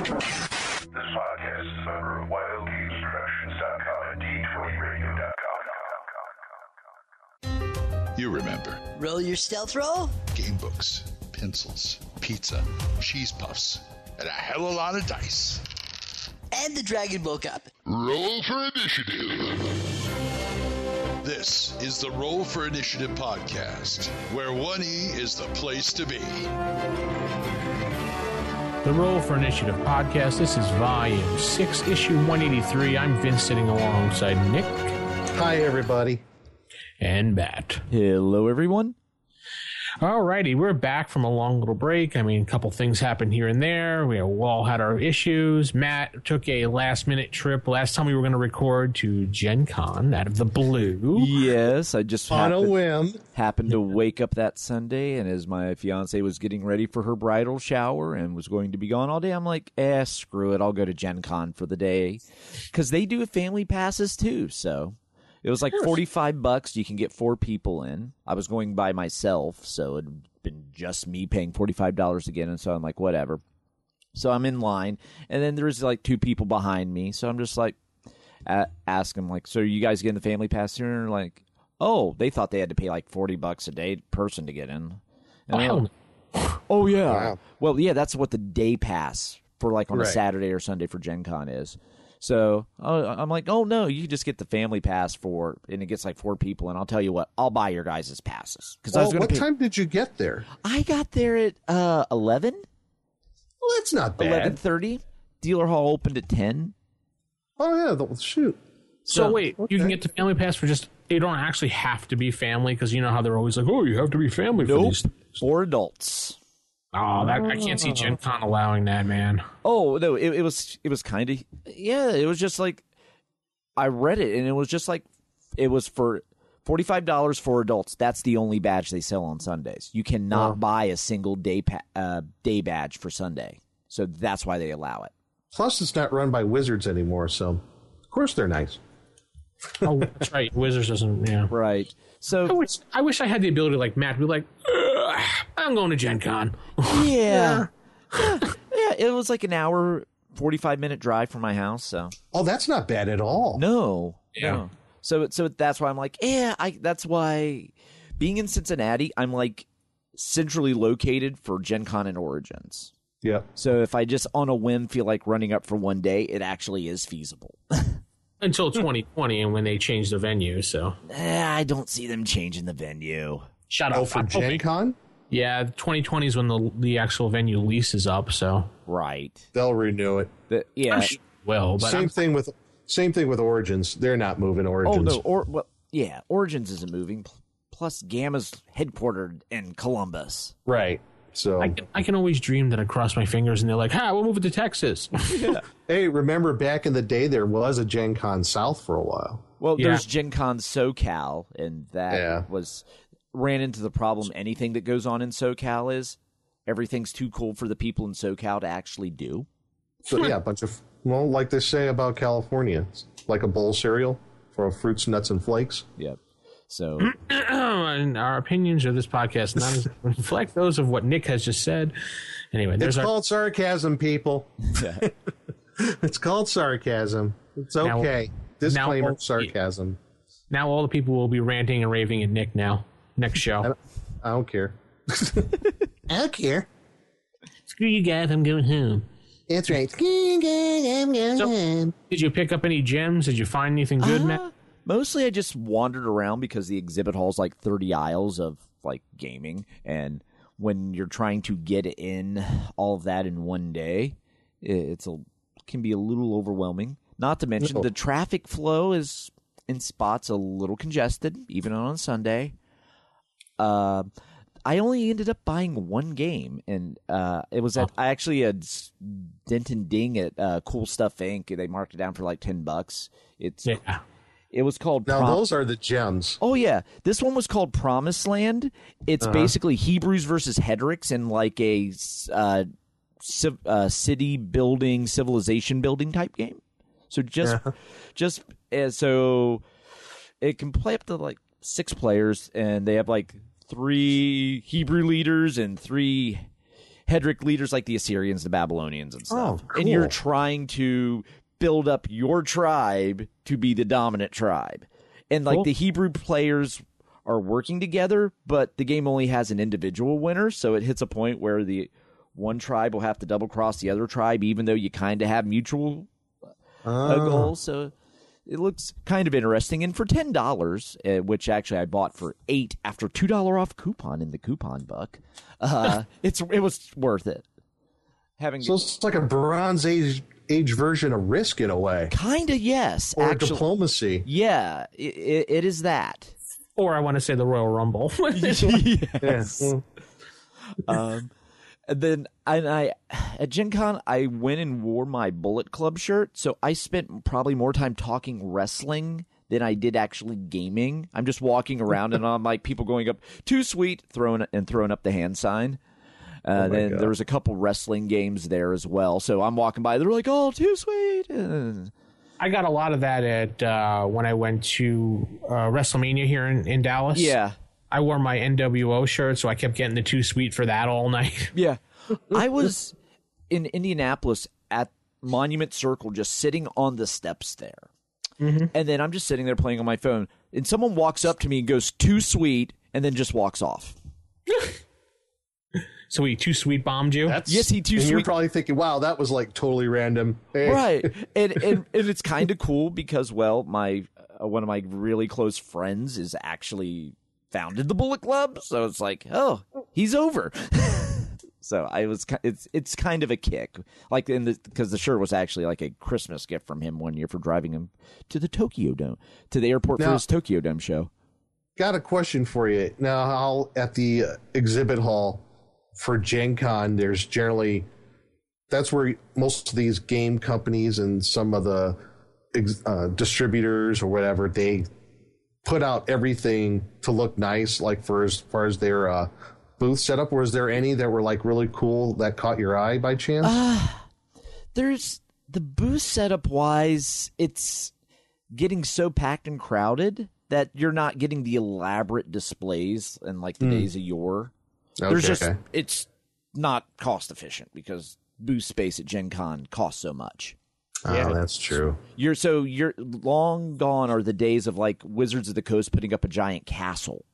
This podcast is a member of WildGamesProductions.com and D20Radio.com. You remember Roll your stealth roll? game books, pencils, pizza, cheese puffs, and a hell of a lot of dice. And the Dragon Ball Cup. Roll for initiative. This is the Roll for Initiative podcast, where 1E is the place to be. The Roll for Initiative podcast. This is volume 6, issue 183. I'm Vince sitting alongside Nick Hi, everybody. and Matt. Hello, everyone. Alrighty, we're back from a long little break. I mean, a couple things happened here and there. We all had our issues. Matt took a last minute trip last time we were going to record to Gen Con out of the blue. Yes, I just On a happened, whim. happened to wake up that Sunday, and as my fiance was getting ready for her bridal shower and was going to be gone all day, I'm like, eh, screw it. I'll go to Gen Con for the day. Because they do family passes too, so. It was like 45 bucks. You can get four people in. I was going by myself, so it'd been just me paying $45 again. And so I'm like, whatever. So I'm in line, and then there's like two people behind me. So I'm just like, a- ask them like, "So are you guys getting the family pass here?" And like, "Oh, they thought they had to pay like forty bucks a day person to get in." And Oh, like, oh yeah. Wow. Well, yeah, that's what the day pass for like on a Saturday or Sunday for Gen Con is. So uh, I'm like, oh no, you just get the family pass for, and it gets like four people. And I'll tell you what, I'll buy your guys' passes because I was Well, going what. Pay- time did you get there? I got there at uh, 11, Well, that's not bad. 11.30. Dealer hall opened at ten. Oh yeah, the, shoot. So, So- wait, you can get the family pass for just, you don't actually have to be family because you know how they're always like, oh, you have to be family for Nope, these. for adults. Oh, that, I can't see Gen Con allowing that, man. Oh no, it, it was it was kind of yeah. It was just like I read it and it was just like it was for forty five dollars for adults. That's the only badge they sell on Sundays. You cannot buy a single day pa- uh, day badge for Sunday, so that's why they allow it. Plus, it's not run by wizards anymore, so of course they're nice. Oh, that's right. Wizards doesn't, yeah. Right. I So wish, I wish I had the ability like Matt to be like, "Ugh, I'm going to Gen Con. yeah, yeah, yeah. It was like an hour forty five minute drive from my house. So Oh, that's not bad at all. No. Yeah. no. So so that's why I'm like, yeah, I that's why being in Cincinnati, I'm like centrally located for Gen Con and Origins. Yeah. So if I just on a whim feel like running up for one day, it actually is feasible. Until 2020 and when they change the venue, so. Eh, I don't see them changing the venue. Shut Oh, up. for I'm Gen hoping- Con, Yeah, 2020 is when the the actual venue lease is up, so. Right. they'll renew it. The, yeah. I'm sure it will, same I'm- thing with same thing with Origins. They're not moving Origins. Oh Origins. no, or well, yeah, Origins isn't moving. Plus GAMA's headquartered in Columbus. Right. So I can, I can always dream that I cross my fingers and they're like, "Ha, we'll move it to Texas." hey, remember back in the day there was a Gen Con South for a while. Well, Yeah. there's Gen Con SoCal, and that Yeah. was ran into the problem. Anything that goes on in SoCal is everything's too cool for the people in SoCal to actually do. So yeah, a bunch of well, like they say about California, it's like a bowl cereal for fruits, nuts, and flakes. Yep. So and our opinions of this podcast not as- reflect those of what Nick has just said. Anyway, It's there's our called sarcasm, people. it's called sarcasm. It's Now- okay. Disclaimer: now- sarcasm. now all the people will be ranting and raving at Nick now. Next show. I don't care. I don't care. Screw you guys, I'm going home. That's right. I'm going So, did you pick up any gems? Did you find anything good, Matt? Uh, mostly I just wandered around because the exhibit hall's like 30 aisles of like gaming, and when you're trying to get in all of that in one day, i- it's a can be a little overwhelming. Not to mention No. the traffic flow is in spots a little congested, even on Sunday. Uh, I only ended up buying one game, and uh, it was at I actually had Denton Ding at uh, Cool Stuff Inc. They marked it down for like ten bucks. It's Yeah. it was called Now Prom- those are the gems. Oh yeah, this one was called Promised Land. It's Uh-huh. basically Hebrews versus Hedricks in like a uh, civ- uh, city building, civilization building type game. So just, just uh, so it can play up to like six players, and they have like three Hebrew leaders and three Hedrick leaders like the Assyrians, the Babylonians, and stuff. Oh, And you're trying to build up your tribe to be the dominant tribe. And like Cool. the Hebrew players are working together, but the game only has an individual winner, so it hits a point where the one tribe will have to double cross the other tribe, even though you kind of have mutual uh, goals. So it looks kind of interesting. And for ten dollars, uh, which actually I bought for eight after two dollar off coupon in the coupon book, uh, it's it was worth it. Having So it's like a Bronze Age age version of Risk in a way, kind of yes, or actually, diplomacy. yeah, it, it, it is that. Or I want to say the Royal Rumble. yes. Yeah. um, and then and I at Gen Con I went and wore my Bullet Club shirt, so I spent probably more time talking wrestling than I did actually gaming. I'm just walking around and I'm like people going up too sweet, throwing and throwing up the hand sign. Uh, then God. there was a couple wrestling games there as well. So I'm walking by, they're like, "Oh, too sweet." I got a lot of that at uh, when I went to uh, WrestleMania here in, in Dallas. yeah, I wore my NWO shirt, so I kept getting the too sweet for that all night. Yeah. I was in Indianapolis at Monument Circle just sitting on the steps there. And then I'm just sitting there playing on my phone. And someone walks up to me and goes, too sweet, and then just walks off. So he too sweet bombed you. That's, Yes, he too and You're probably thinking, "Wow, that was like totally random." Hey. Right. and, and, and it's kind of cool because, well, my uh, one of my really close friends is actually founded the Bullet Club. So it's like, oh, he's over. So I was, it's it's kind of a kick, like in the because the shirt was actually like a Christmas gift from him one year for driving him to the Tokyo Dome to the airport for his Tokyo Dome show. Got a question for you. Now, how at the exhibit hall for Gen Con, there's generally that's where most of these game companies and some of the uh, distributors or whatever they put out everything to look nice. Like for as far as their uh, booth setup, was there any that were like really cool that caught your eye by chance? There's the booth setup wise, it's getting so packed and crowded that you're not getting the elaborate displays and like the days of yore. There's just it's not cost efficient because booth space at Gen Con costs so much. Oh, that's true. You're so you're long gone are the days of like Wizards of the Coast putting up a giant castle.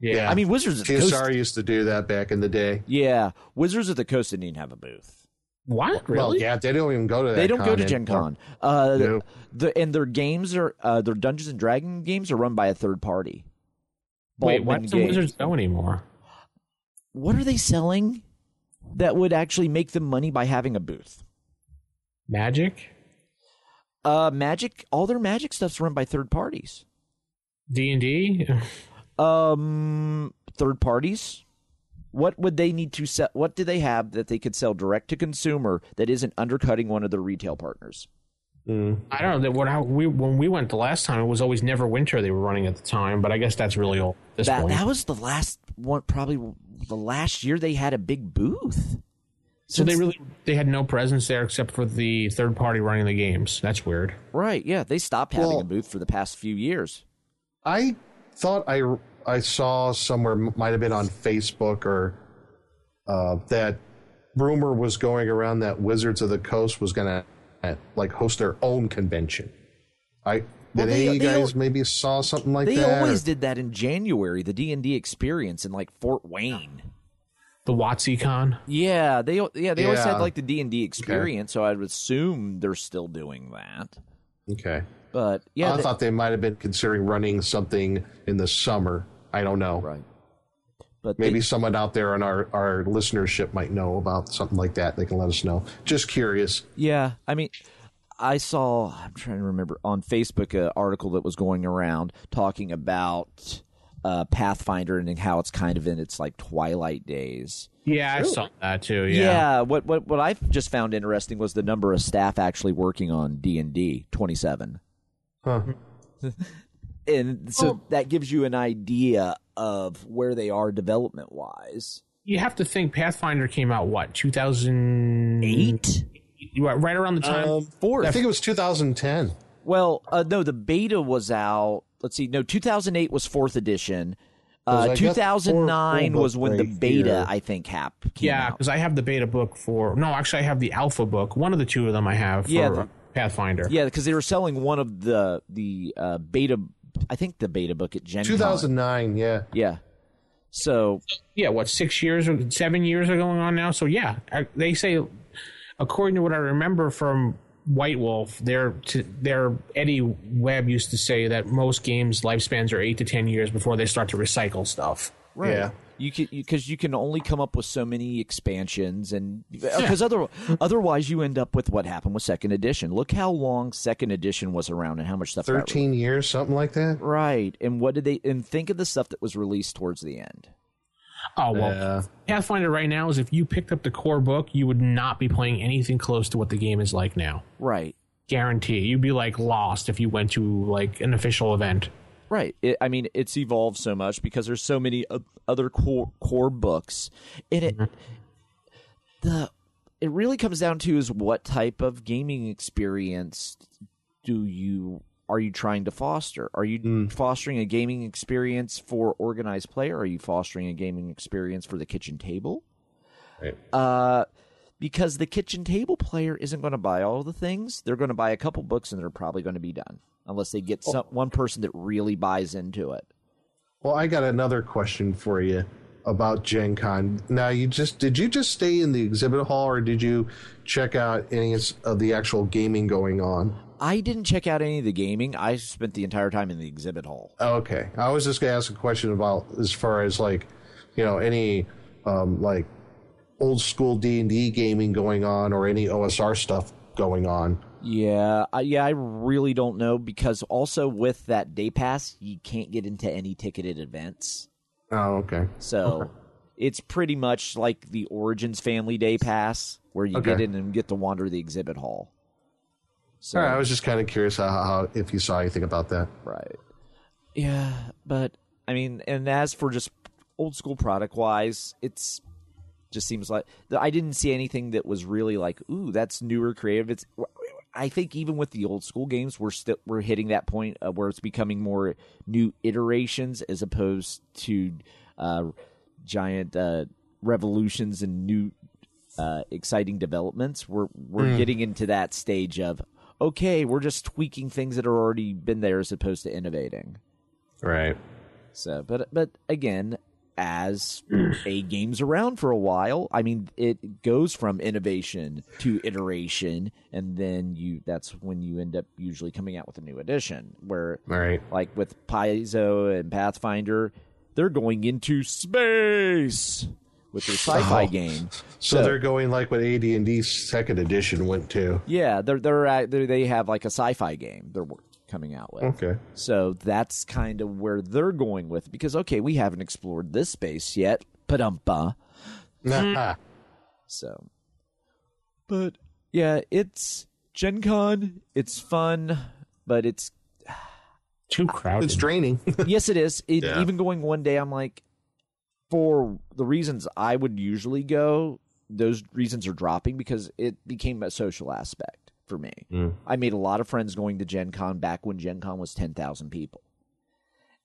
yeah. I mean Wizards of the Coast. TSR used to do that back in the day. Yeah, Wizards of the Coast didn't even have a booth. what? really? Well, yeah, they don't even go to that. They don't go to Gen anymore. Con. Uh, No. the and their games are uh, their Dungeons and Dragon games are run by a third party. Wait, why Baldman doesn't Games. Wizards go anymore? What are they selling that would actually make them money by having a booth? Magic, Uh, Magic, all their Magic stuff's run by third parties. D and D. Um, third parties. What would they need to sell? What do they have that they could sell direct to consumer that isn't undercutting one of their retail partners? I don't know that what how we when we went the last time it was always Neverwinter they were running at the time, but I guess that's really old at this That point. that was the last one, probably the last year they had a big booth. So they really they had no presence there except for the third party running the games. That's weird. Right, yeah, they stopped having Well- a booth for the past few years. I thought I I saw somewhere might have been on Facebook or uh, that rumor was going around that Wizards of the Coast was going to like host their own convention. I did Well, any they- of you they guys al- maybe saw something like They that? They always or- did that in January, the D and D experience in like Fort Wayne. The WotCon. Yeah, they yeah they always had like the D and D experience, so I'd assume they're still doing that. Okay, But yeah, I they- thought they might have been considering running something in the summer. I don't know. right. But Maybe they, someone out there in our, our listenership might know about something like that. They can let us know. Just curious. yeah, I mean, I saw I'm trying to remember on Facebook an article that was going around talking about uh, Pathfinder and how it's kind of in its like twilight days. Yeah, I saw that too. Yeah. Yeah. what what what I just found interesting was the number of staff actually working on D and D, twenty seven, Huh. and so that gives you an idea of where they are development wise. You have to think Pathfinder came out what 2008, right around the time. Um, four. I think it was 2010. Well, uh, no, the beta was out. Let's see, no, two thousand eight was fourth edition. Uh, I got four 2009 was when the beta, here. I think, hap came Yeah, because I have the beta book for. No, actually, I have the alpha book. One of the two of them I have for Yeah, the- Pathfinder. Yeah, because they were selling one of the the uh, beta. I think the beta book at Gen. Con. 2009. Yeah. Yeah. So yeah, what six years or seven years are going on now? So yeah, I- they say, according to what I remember from White Wolf, their t- their Eddy Webb used to say that most games lifespans are eight to ten years before they start to recycle stuff. right. Yeah. You can because you can only come up with so many expansions, and uh, because other otherwise you end up with what happened with second edition. Look how long second edition was around and how much stuff. got 13 years, something like that. Right, and what did they? And think of the stuff that was released towards the end. Oh well, Yeah. Pathfinder right now is if you picked up the core book, you would not be playing anything close to what the game is like now. Right, Guarantee. You'd be like lost if you went to like an official event. right. It, I mean, it's evolved so much because there's so many other core core books, and it mm-hmm. the it really comes down to is what type of gaming experience do you are you trying to foster? Are you fostering a gaming experience for organized play, or are you fostering a gaming experience for the kitchen table? Right. Uh, because the kitchen table player isn't going to buy all the things. They're going to buy a couple books, and they're probably going to be done unless they get some, one person that really buys into it. Well, I got another question for you about Gen Con. Now, you just did you just stay in the exhibit hall, or did you check out any of the actual gaming going on? I didn't check out any of the gaming. I spent the entire time in the exhibit hall. Oh, Okay, I was just gonna ask a question about as far as like, you know, any um, like old school D and D gaming going on, or any OSR stuff going on. Yeah, I, yeah, I really don't know because also with that day pass, you can't get into any ticketed events. Oh, okay. So it's pretty much like the Origins Family Day Pass, where you get in and get to wander the exhibit hall. So right, I was just kind of curious how, how if you saw anything about that. right, yeah, but I mean, and as for just old school product wise, it's just seems like I didn't see anything that was really like, ooh, that's newer, creative. It's I think even with the old school games, we're still we're hitting that point uh, where it's becoming more new iterations as opposed to uh, giant uh, revolutions and new uh, exciting developments. We're we're getting into that stage of okay, we're just tweaking things that are already been there as opposed to innovating. Right. So, but but again, as a game's around for a while, I mean, it goes from innovation to iteration, and then you that's when you end up usually coming out with a new edition. Where, right. like with Paizo and Pathfinder, they're going into space with their sci-fi game. So, they're going like what AD and D second edition went to. yeah, they're they're, at, they're they have like a sci-fi game they're coming out with. Okay. So that's kind of where they're going with because okay, we haven't explored this space yet. Padumpa. Nah. So, but yeah, it's Gen Con. It's fun, but it's Too crowded. It's draining. yes, it is. It, Yeah. Even going one day, I'm like, for the reasons I would usually go, those reasons are dropping because it became a social aspect for me. Mm. I made a lot of friends going to Gen Con back when Gen Con was 10,000 people.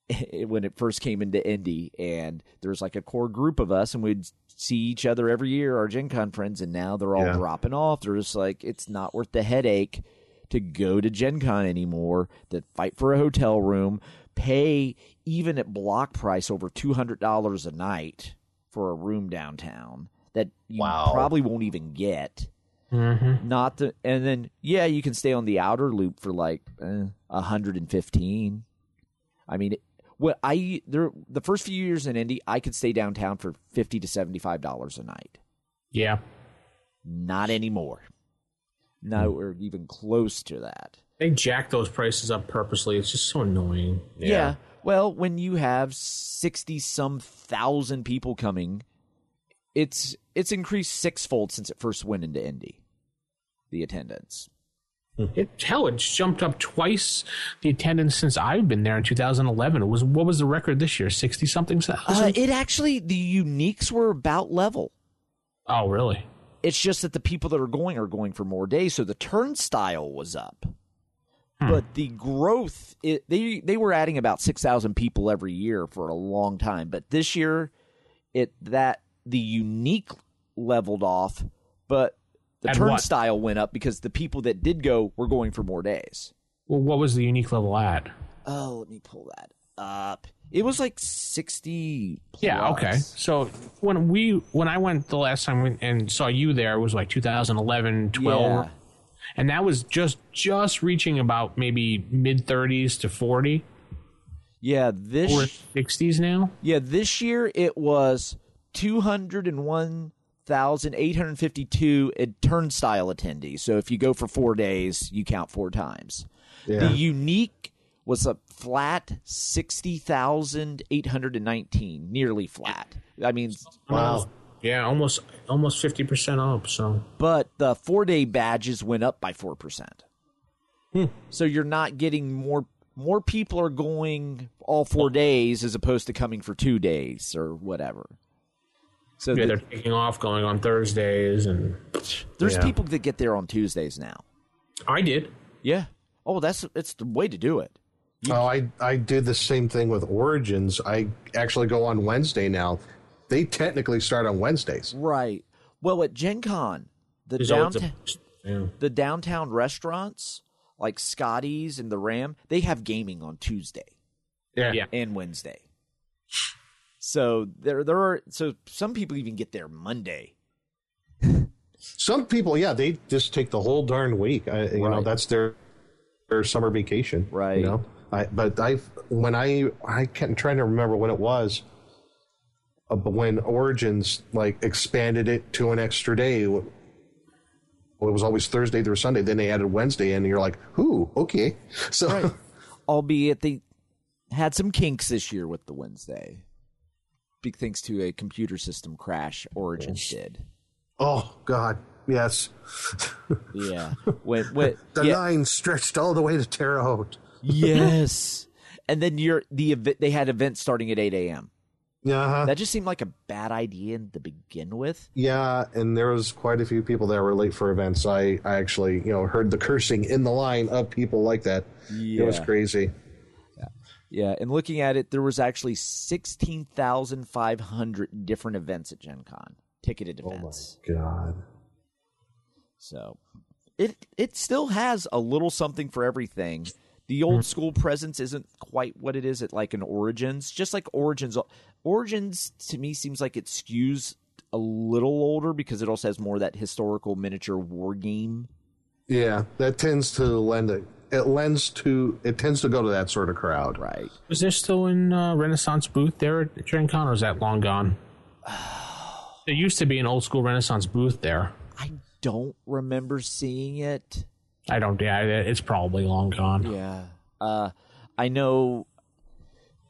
when it first came into Indy, and there was like a core group of us, and we'd see each other every year, our Gen Con friends, and now they're all Yeah. dropping off. They're just like, it's not worth the headache to go to Gen Con anymore, to fight for a hotel room, pay even at block price over $200 a night for a room downtown that you Wow. probably won't even get. Mm-hmm. Not the, and then yeah, you can stay on the outer loop for like eh, 115. I mean, what I there the first few years in Indy, I could stay downtown for 50 to 75 dollars a night. Yeah. Not anymore. No, we're even close to that. They jack those prices up purposely. It's just so annoying. Yeah. Well, when you have 60 some thousand people coming, it's it's increased sixfold since it first went into Indy. The attendance. It, hell, it's jumped up twice the attendance since I've been there in 2011. It was what was the record this year? 60 something Uh, thousand? it actually the uniques were about level. oh, really? It's just that the people that are going are going for more days, so the turnstile was up. Hmm. But the growth, it, they they were adding about six thousand people every year for a long time. But this year, it that the unique leveled off, but the At what? turnstile went up because the people that did go were going for more days. Well, what was the unique level at? Oh, let me pull that up. It was like sixty. Yeah, okay. So when we when I went the last time and saw you there, it was like 2011, 12, Yeah. And that was just just reaching about maybe mid 30s to 40 Yeah, this or 60s now. Yeah, this year it was 201,852 at turnstile attendees. So if you go for four days, you count four times. Yeah. The unique was a flat 60,819, nearly flat. I mean, Wow. Yeah, almost almost 50% up. So but the four day badges went up by 4%. Hmm. So you're not getting more. More people are going all four days as opposed to coming for two days or whatever. So yeah, the- they're taking off, going on Thursdays, and There's Yeah. people that get there on Tuesdays now. I did. Yeah. Oh, that's it's the way to do it. Oh, I I did the same thing with Origins. I actually go on Wednesday now. They technically start on Wednesdays. Right. Well, at Gen Con, the There's downtown a- yeah. the downtown restaurants like Scotty's and the Ram, they have gaming on Tuesday Yeah. Yeah. and Wednesday. So there there are so some people even get there Monday. Some people, yeah, they just take the whole darn week. I, you know, that's their their summer vacation. Right. You know, I but I when I I can't trying to remember when it was. But when Origins like expanded it to an extra day, well, it was always Thursday through Sunday. Then they added Wednesday, and you're like, "Ooh, okay." So Albeit they had some kinks this year with the Wednesday. Big thanks to a computer system crash Origins did. oh god, yes, Yeah. When, when, the yeah. line stretched all the way to Terre Haute. Yes. and then you're the event. They had events starting at eight a.m. Yeah, That just seemed like a bad idea to begin with. Yeah, and there was quite a few people that were late for events. I, I actually, you know, heard the cursing in the line of people like that. Yeah. It was crazy. Yeah, yeah, and looking at it, there was actually sixteen thousand five hundred different events at Gen Con, ticketed events. Oh, my God. So it it still has a little something for everything. The old mm-hmm. school presence isn't quite what it is at like an Origins. Just like Origins, Origins to me seems like it skews a little older because it also has more of that historical miniature war game. Yeah, that tends to lend it. It lends to. It tends to go to that sort of crowd. Right. Was there still in uh, Renaissance booth there at Gen Con, or is that long gone? there used to be an old school Renaissance booth there. I don't remember seeing it. I don't. Yeah, it's probably long gone. Yeah. Uh, I know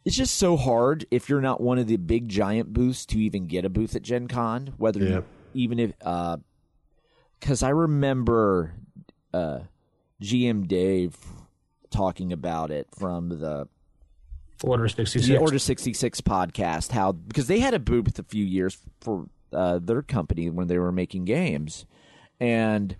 it's just so hard if you're not one of the big giant booths to even get a booth at Gen Con, whether you, Yep. even if, because I remember uh, GM Dave talking about it from the Order sixty the. Order 66 podcast, how, because they had a booth a few years for uh, their company when they were making games. And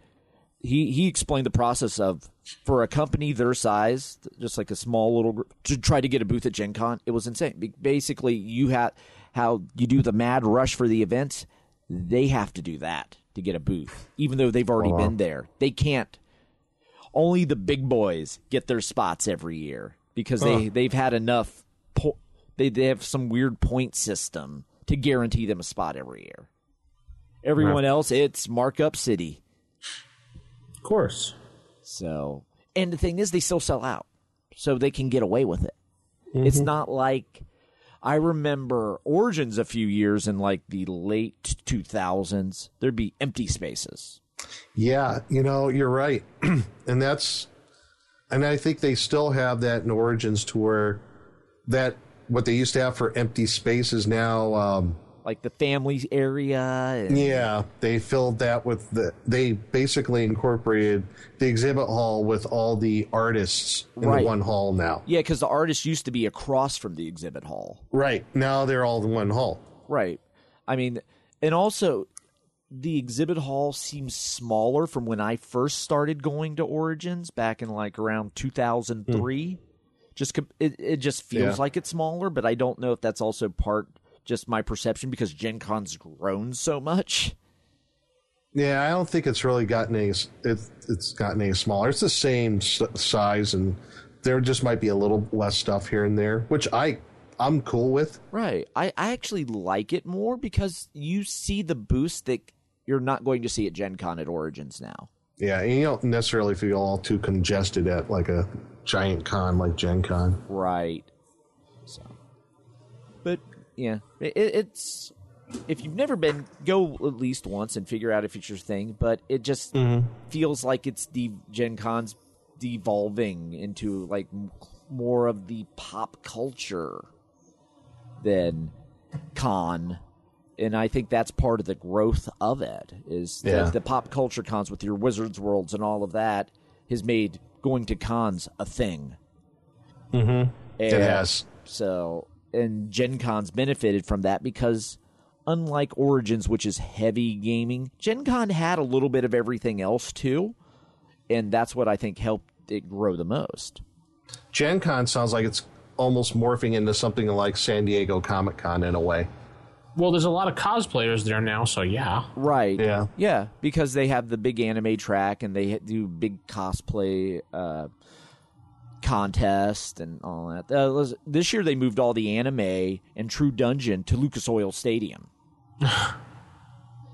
he, he explained the process of, for a company their size, just like a small little group, to try to get a booth at Gen Con, it was insane. Basically, you had how you do the mad rush for the events, they have to do that to get a booth, even though they've already been there. They can't only the big boys get their spots every year because they they've had enough po- they they have some weird point system to guarantee them a spot every year. Everyone else it's markup city. Of course. So, and the thing is they still sell out. So they can get away with it. It's not like I remember Origins a few years in like the late 2000s, there'd be empty spaces. Yeah, you know, you're right, and that's, and I think they still have that in Origins to where that what they used to have for empty spaces now. Um, Like the family area. and- yeah, they filled that with the. They basically incorporated the exhibit hall with all the artists in Right. the one hall now. Yeah, because the artists used to be across from the exhibit hall. Right now, they're all in one hall. Right. I mean, and also the exhibit hall seems smaller from when I first started going to Origins back in like around 2003. Hmm. Just it, it just feels Yeah. like it's smaller, but I don't know if that's also part just my perception because Gen Con's grown so much. Yeah, I don't think it's really gotten any. It, it's gotten any smaller. It's the same size, and there just might be a little less stuff here and there, which I I'm cool with. Right. I, I actually like it more because you see the boost that you're not going to see at Gen Con at Origins now. Yeah, and you don't necessarily feel all too congested at like a giant con like Gen Con. Right. So, but yeah, it, it's if you've never been, go at least once and figure out if it's your thing. But it just feels like it's the Gen Con's devolving into like m- more of the pop culture than con. And I think that's part of the growth of it is Yeah. the, the pop culture cons with your Wizards Worlds and all of that has made going to cons a thing. Mhm. It has. So, and Gen Con's benefited from that because, unlike Origins, which is heavy gaming, Gen Con had a little bit of everything else too. And that's what I think helped it grow the most. Gen Con sounds like it's almost morphing into something like San Diego Comic Con in a way. Well, there's a lot of cosplayers there now, so yeah. Right. Yeah. Yeah, because they have the big anime track and they do big cosplay uh, contest and all that. Uh, was- this year they moved all the anime and True Dungeon to Lucas Oil Stadium.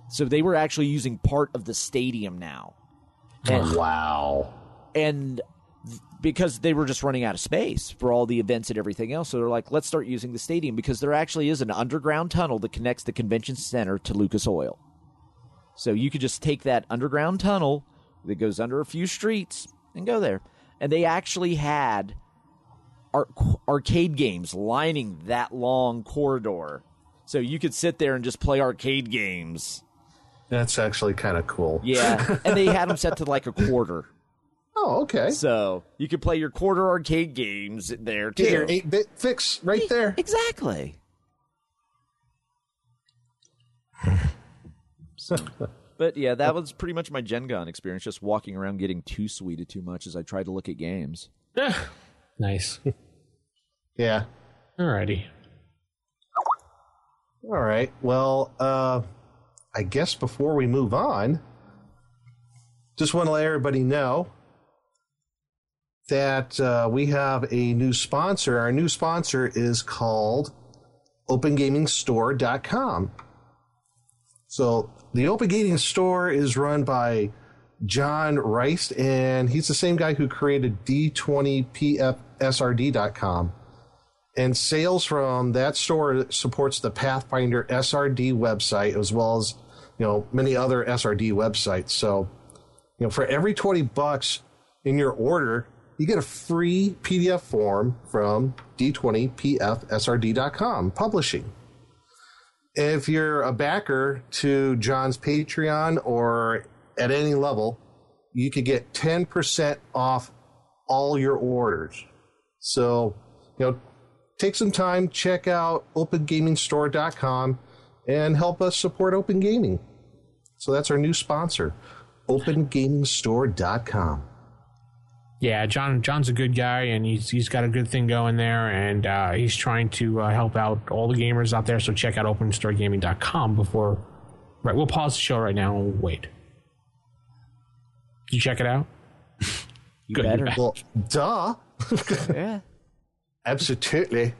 so they were actually using part of the stadium now. And, Wow. and th- because they were just running out of space for all the events and everything else, so they're like, let's start using the stadium because there actually is an underground tunnel that connects the convention center to Lucas Oil. So you could just take that underground tunnel that goes under a few streets and go there. And they actually had ar- arcade games lining that long corridor. So you could sit there and just play arcade games. That's actually kind of cool. Yeah. and they had them set to like a quarter. Oh, okay. So you could play your quarter arcade games there too. Get your 8 bit fix right there. Exactly. So, but yeah, that was pretty much my Gen Con experience, just walking around getting too sweeted too much as I tried to look at games. Eh, nice. Yeah. Alrighty. All right. Well, uh, I guess before we move on, just want to let everybody know that uh, we have a new sponsor. Our new sponsor is called OpenGamingStore.com. So the Open Gaming Store is run by John Reyst, and he's the same guy who created D20PFSRD.com and sales from that store supports the Pathfinder SRD website as well as you know many other SRD websites. So, you know, for every 20 bucks in your order, you get a free PDF form from D20PFSRD.com publishing. If you're a backer to John's Patreon or at any level, you could get 10% off all your orders. So, you know, take some time, check out opengamingstore.com and help us support Open Gaming. So that's our new sponsor, opengamingstore.com. Yeah, John. John's a good guy, and he's he's got a good thing going there, and uh, he's trying to uh, help out all the gamers out there. So check out OpenStoreGaming.com before. Right, we'll pause the show right now and wait. Did you check it out? You Good, better. Well, duh. Yeah. Absolutely.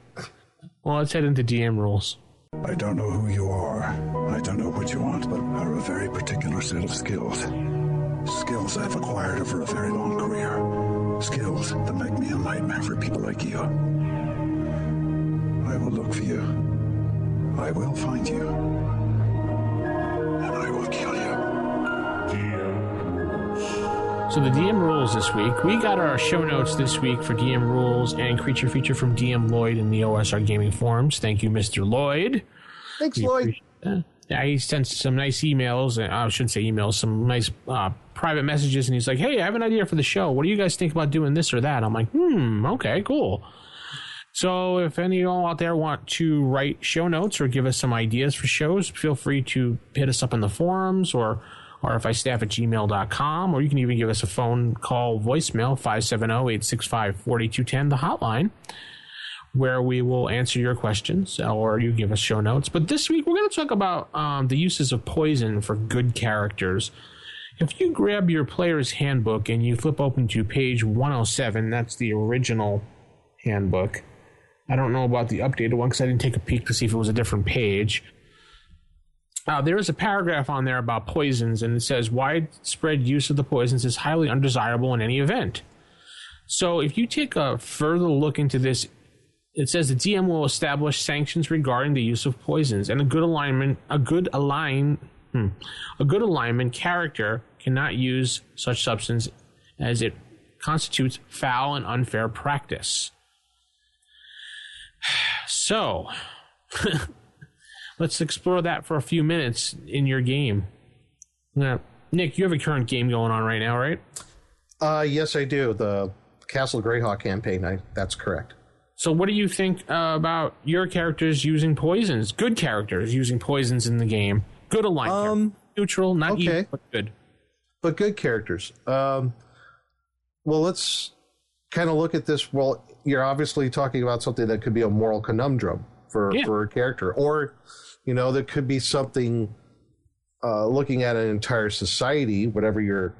Well, let's head into DM rules. I don't know who you are. I don't know what you want, but I have a very particular set of skills. Skills I've acquired over a very long career. Skills that make me a nightmare for people like you. I will look for you. I will find you. And I will kill you. So the DM rules this week. We got our show notes this week for DM rules and creature feature from DM Lloyd in the OSR gaming forums. Thank you, Mr. Lloyd. Thanks, We Lloyd. He sent some nice emails. and I shouldn't say emails, some nice uh, private messages, and he's like, "Hey, I have an idea for the show. What do you guys think about doing this or that?" I'm like, "Hmm, okay, cool." So, if any of y'all out there want to write show notes or give us some ideas for shows, feel free to hit us up in the forums or rfistaff at gmail.com, or you can even give us a phone call voicemail 570 865 4210, the hotline, where we will answer your questions or you give us show notes. But this week, we're going to talk about um, the uses of poison for good characters. If you grab your player's handbook and you flip open to page 107, that's the original handbook. I don't know about the updated one because I didn't take a peek to see if it was a different page. Uh, there is a paragraph on there about poisons, and it says widespread use of the poisons is highly undesirable in any event. So, if you take a further look into this, it says the DM will establish sanctions regarding the use of poisons, and a good alignment, a good align, hmm, a good alignment character cannot use such substance as it constitutes foul and unfair practice. So, let's explore that for a few minutes in your game. Now, Nick, you have a current game going on right now, right? Uh, yes, I do. The Castle Greyhawk campaign. I, that's correct. So, what do you think uh, about your characters using poisons? Good characters using poisons in the game. Good alignment. Um, neutral, not okay. evil, but good. But good characters. Um, well, let's kind of look at this. Well, you're obviously talking about something that could be a moral conundrum for Yeah. for a character, or you know, there could be something uh, looking at an entire society, whatever your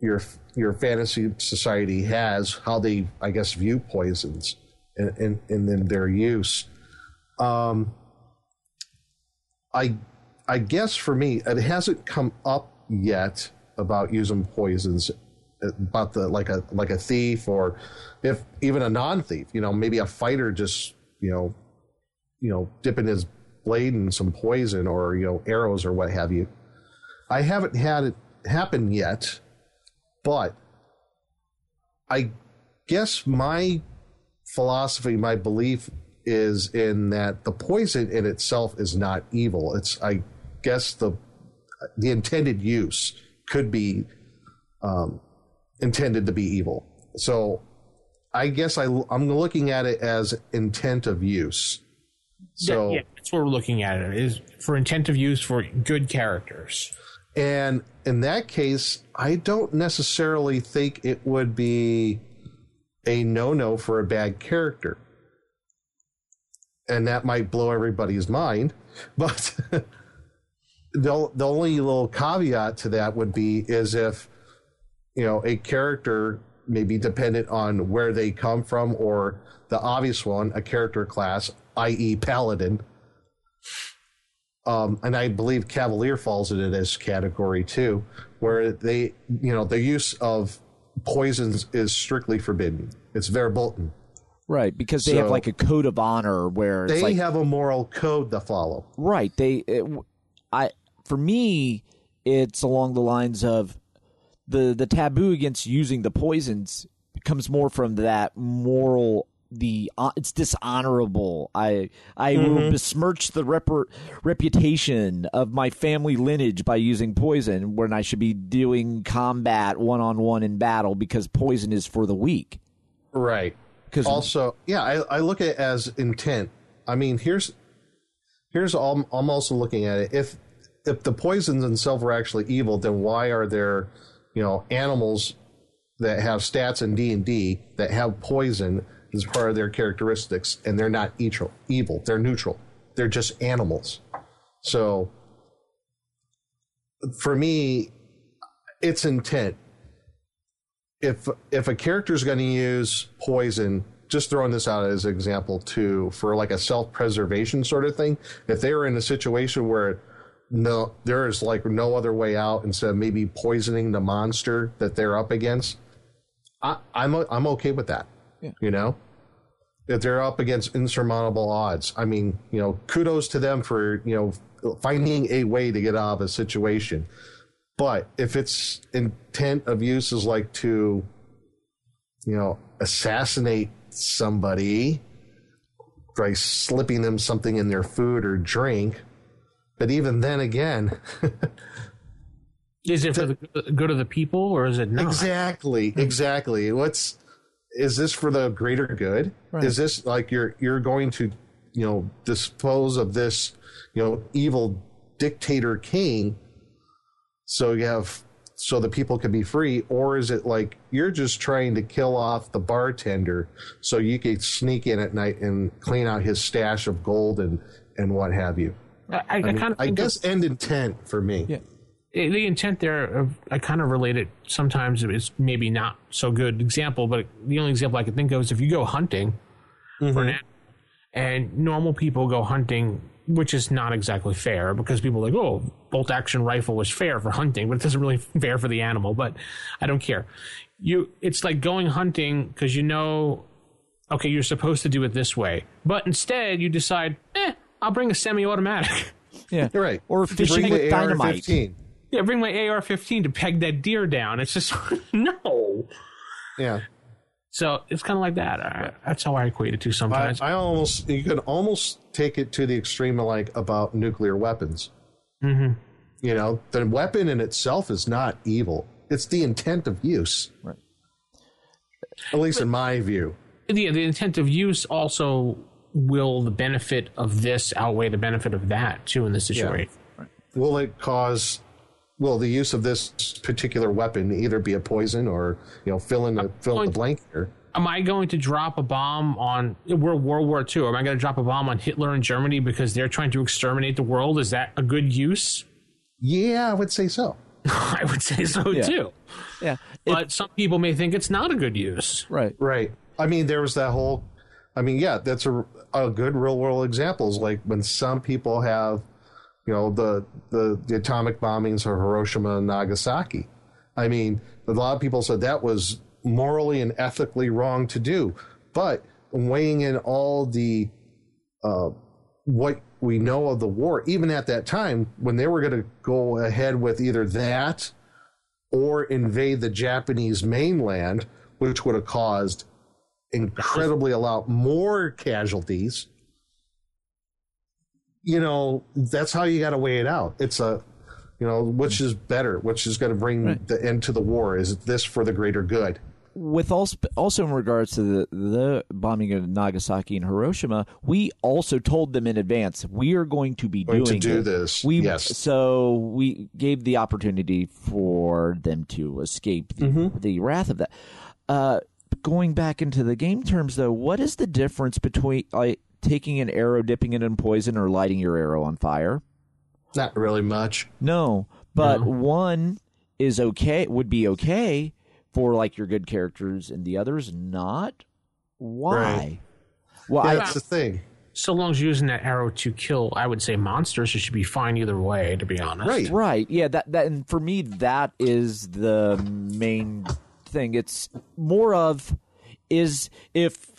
your your fantasy society has, how they, I guess, view poisons and and, and then their use. Um, I I guess for me, it hasn't come up yet about using poisons about the like a like a thief or if even a non-thief you know maybe a fighter just you know you know dipping his blade in some poison or you know arrows or what have you i haven't had it happen yet but i guess my philosophy my belief is in that the poison in itself is not evil it's i guess the the intended use could be um, intended to be evil. So I guess I, I'm looking at it as intent of use. So yeah, yeah, that's what we're looking at. It is for intent of use for good characters. And in that case, I don't necessarily think it would be a no no for a bad character. And that might blow everybody's mind. But the, the only little caveat to that would be is if, you know, a character may be dependent on where they come from or the obvious one, a character class, i.e., paladin. Um, and I believe Cavalier falls into this category too, where they, you know, the use of poisons is strictly forbidden. It's verboten. Right, because they have like a code of honor where it's They like have a moral code to follow. right. They, it, I, for me, it's along the lines of the the taboo against using the poisons comes more from that moral. The uh, it's dishonorable. I I will besmirch the rep- reputation of my family lineage by using poison when I should be doing combat one on one in battle because poison is for the weak. Right. Because Also, yeah, I, I look at it as intent. I mean, here's here's all I'm also looking at it. If if the poisons themselves were actually evil, then why are there, you know, animals that have stats in D and D that have poison as part of their characteristics, and they're not evil. Evil. They're neutral. They're just animals. So, for me, it's intent if if a character is going to use poison just throwing this out as an example too for like a self-preservation sort of thing if they were in a situation where no there is like no other way out instead of maybe poisoning the monster that they're up against I, i'm i'm okay with that you know if they're up against insurmountable odds i mean you know kudos to them for you know finding a way to get out of a situation but if its intent of use is like to, you know, assassinate somebody by slipping them something in their food or drink, but even then again, Is it for the good of the people or is it not? exactly, exactly. What's is this for the greater good? Right. Is this like you're you're going to, you know, dispose of this, you know, evil dictator king so you have so the people can be free or is it like you're just trying to kill off the bartender so you can sneak in at night and clean out his stash of gold and and what have you I, I, i, mean, kind of I guess end intent for me Yeah. The intent there i kind of relate it sometimes it's maybe not so good example but the only example i can think of is if you go hunting for an animal and normal people go hunting which is not exactly fair because people are like oh bolt action rifle was fair for hunting but it doesn't really fair for the animal but i don't care you it's like going hunting because you know okay you're supposed to do it this way but instead you decide eh i'll bring a semi-automatic Yeah. You're right Or fishing with dynamite. AR-15. Yeah, bring my AR-15 to peg that deer down. It's just no. yeah So it's kind of like that. I, that's how I equate it to sometimes. I almost you could almost take it to the extreme of like about nuclear weapons. Mm-hmm. You know, the weapon in itself is not evil; it's the intent of use. Right. At least in my view. Yeah, the intent of use also will the benefit of this outweigh the benefit of that too in this situation. Will it cause? Will the use of this particular weapon either be a poison or you know fill in the fill in the blank here? Am I going to drop a bomb on we're World War II? Am I going to drop a bomb on Hitler and Germany because they're trying to exterminate the world? Is that a good use? Yeah, I would say so. I would say so Yeah. too. Yeah. It- But some people may think it's not a good use. right. Right. I mean, there was that whole. I mean, yeah, that's a a good real world examples. Like when some people have, you know, the the the atomic bombings of Hiroshima and Nagasaki. I mean, a lot of people said that was morally and ethically wrong to do, but weighing in all the uh, what we know of the war, even at that time when they were going to go ahead with either that or invade the Japanese mainland, which would have caused incredibly a lot more casualties. You know, that's how you got to weigh it out. It's a, you know, which is better? Which is going to bring Right. the end to the war? Is this for the greater good? with also also in regards to the the bombing of Nagasaki and Hiroshima, we also told them in advance we are going to be Going to doing do it. this, We yes. so we gave the opportunity for them to escape the, Mm-hmm. the wrath of that. Uh, going back into the game terms, though, what is the difference between like taking an arrow, dipping it in poison, or lighting your arrow on fire? Not really much. No, but one is okay, would be okay for like your good characters, and the others not. Why? Right. Well, Yeah, I, that's the thing. So long as you're using that arrow to kill, I would say monsters, it should be fine either way, to be honest. Right. right, yeah, that that, and for me, that is the main thing. It's more of is if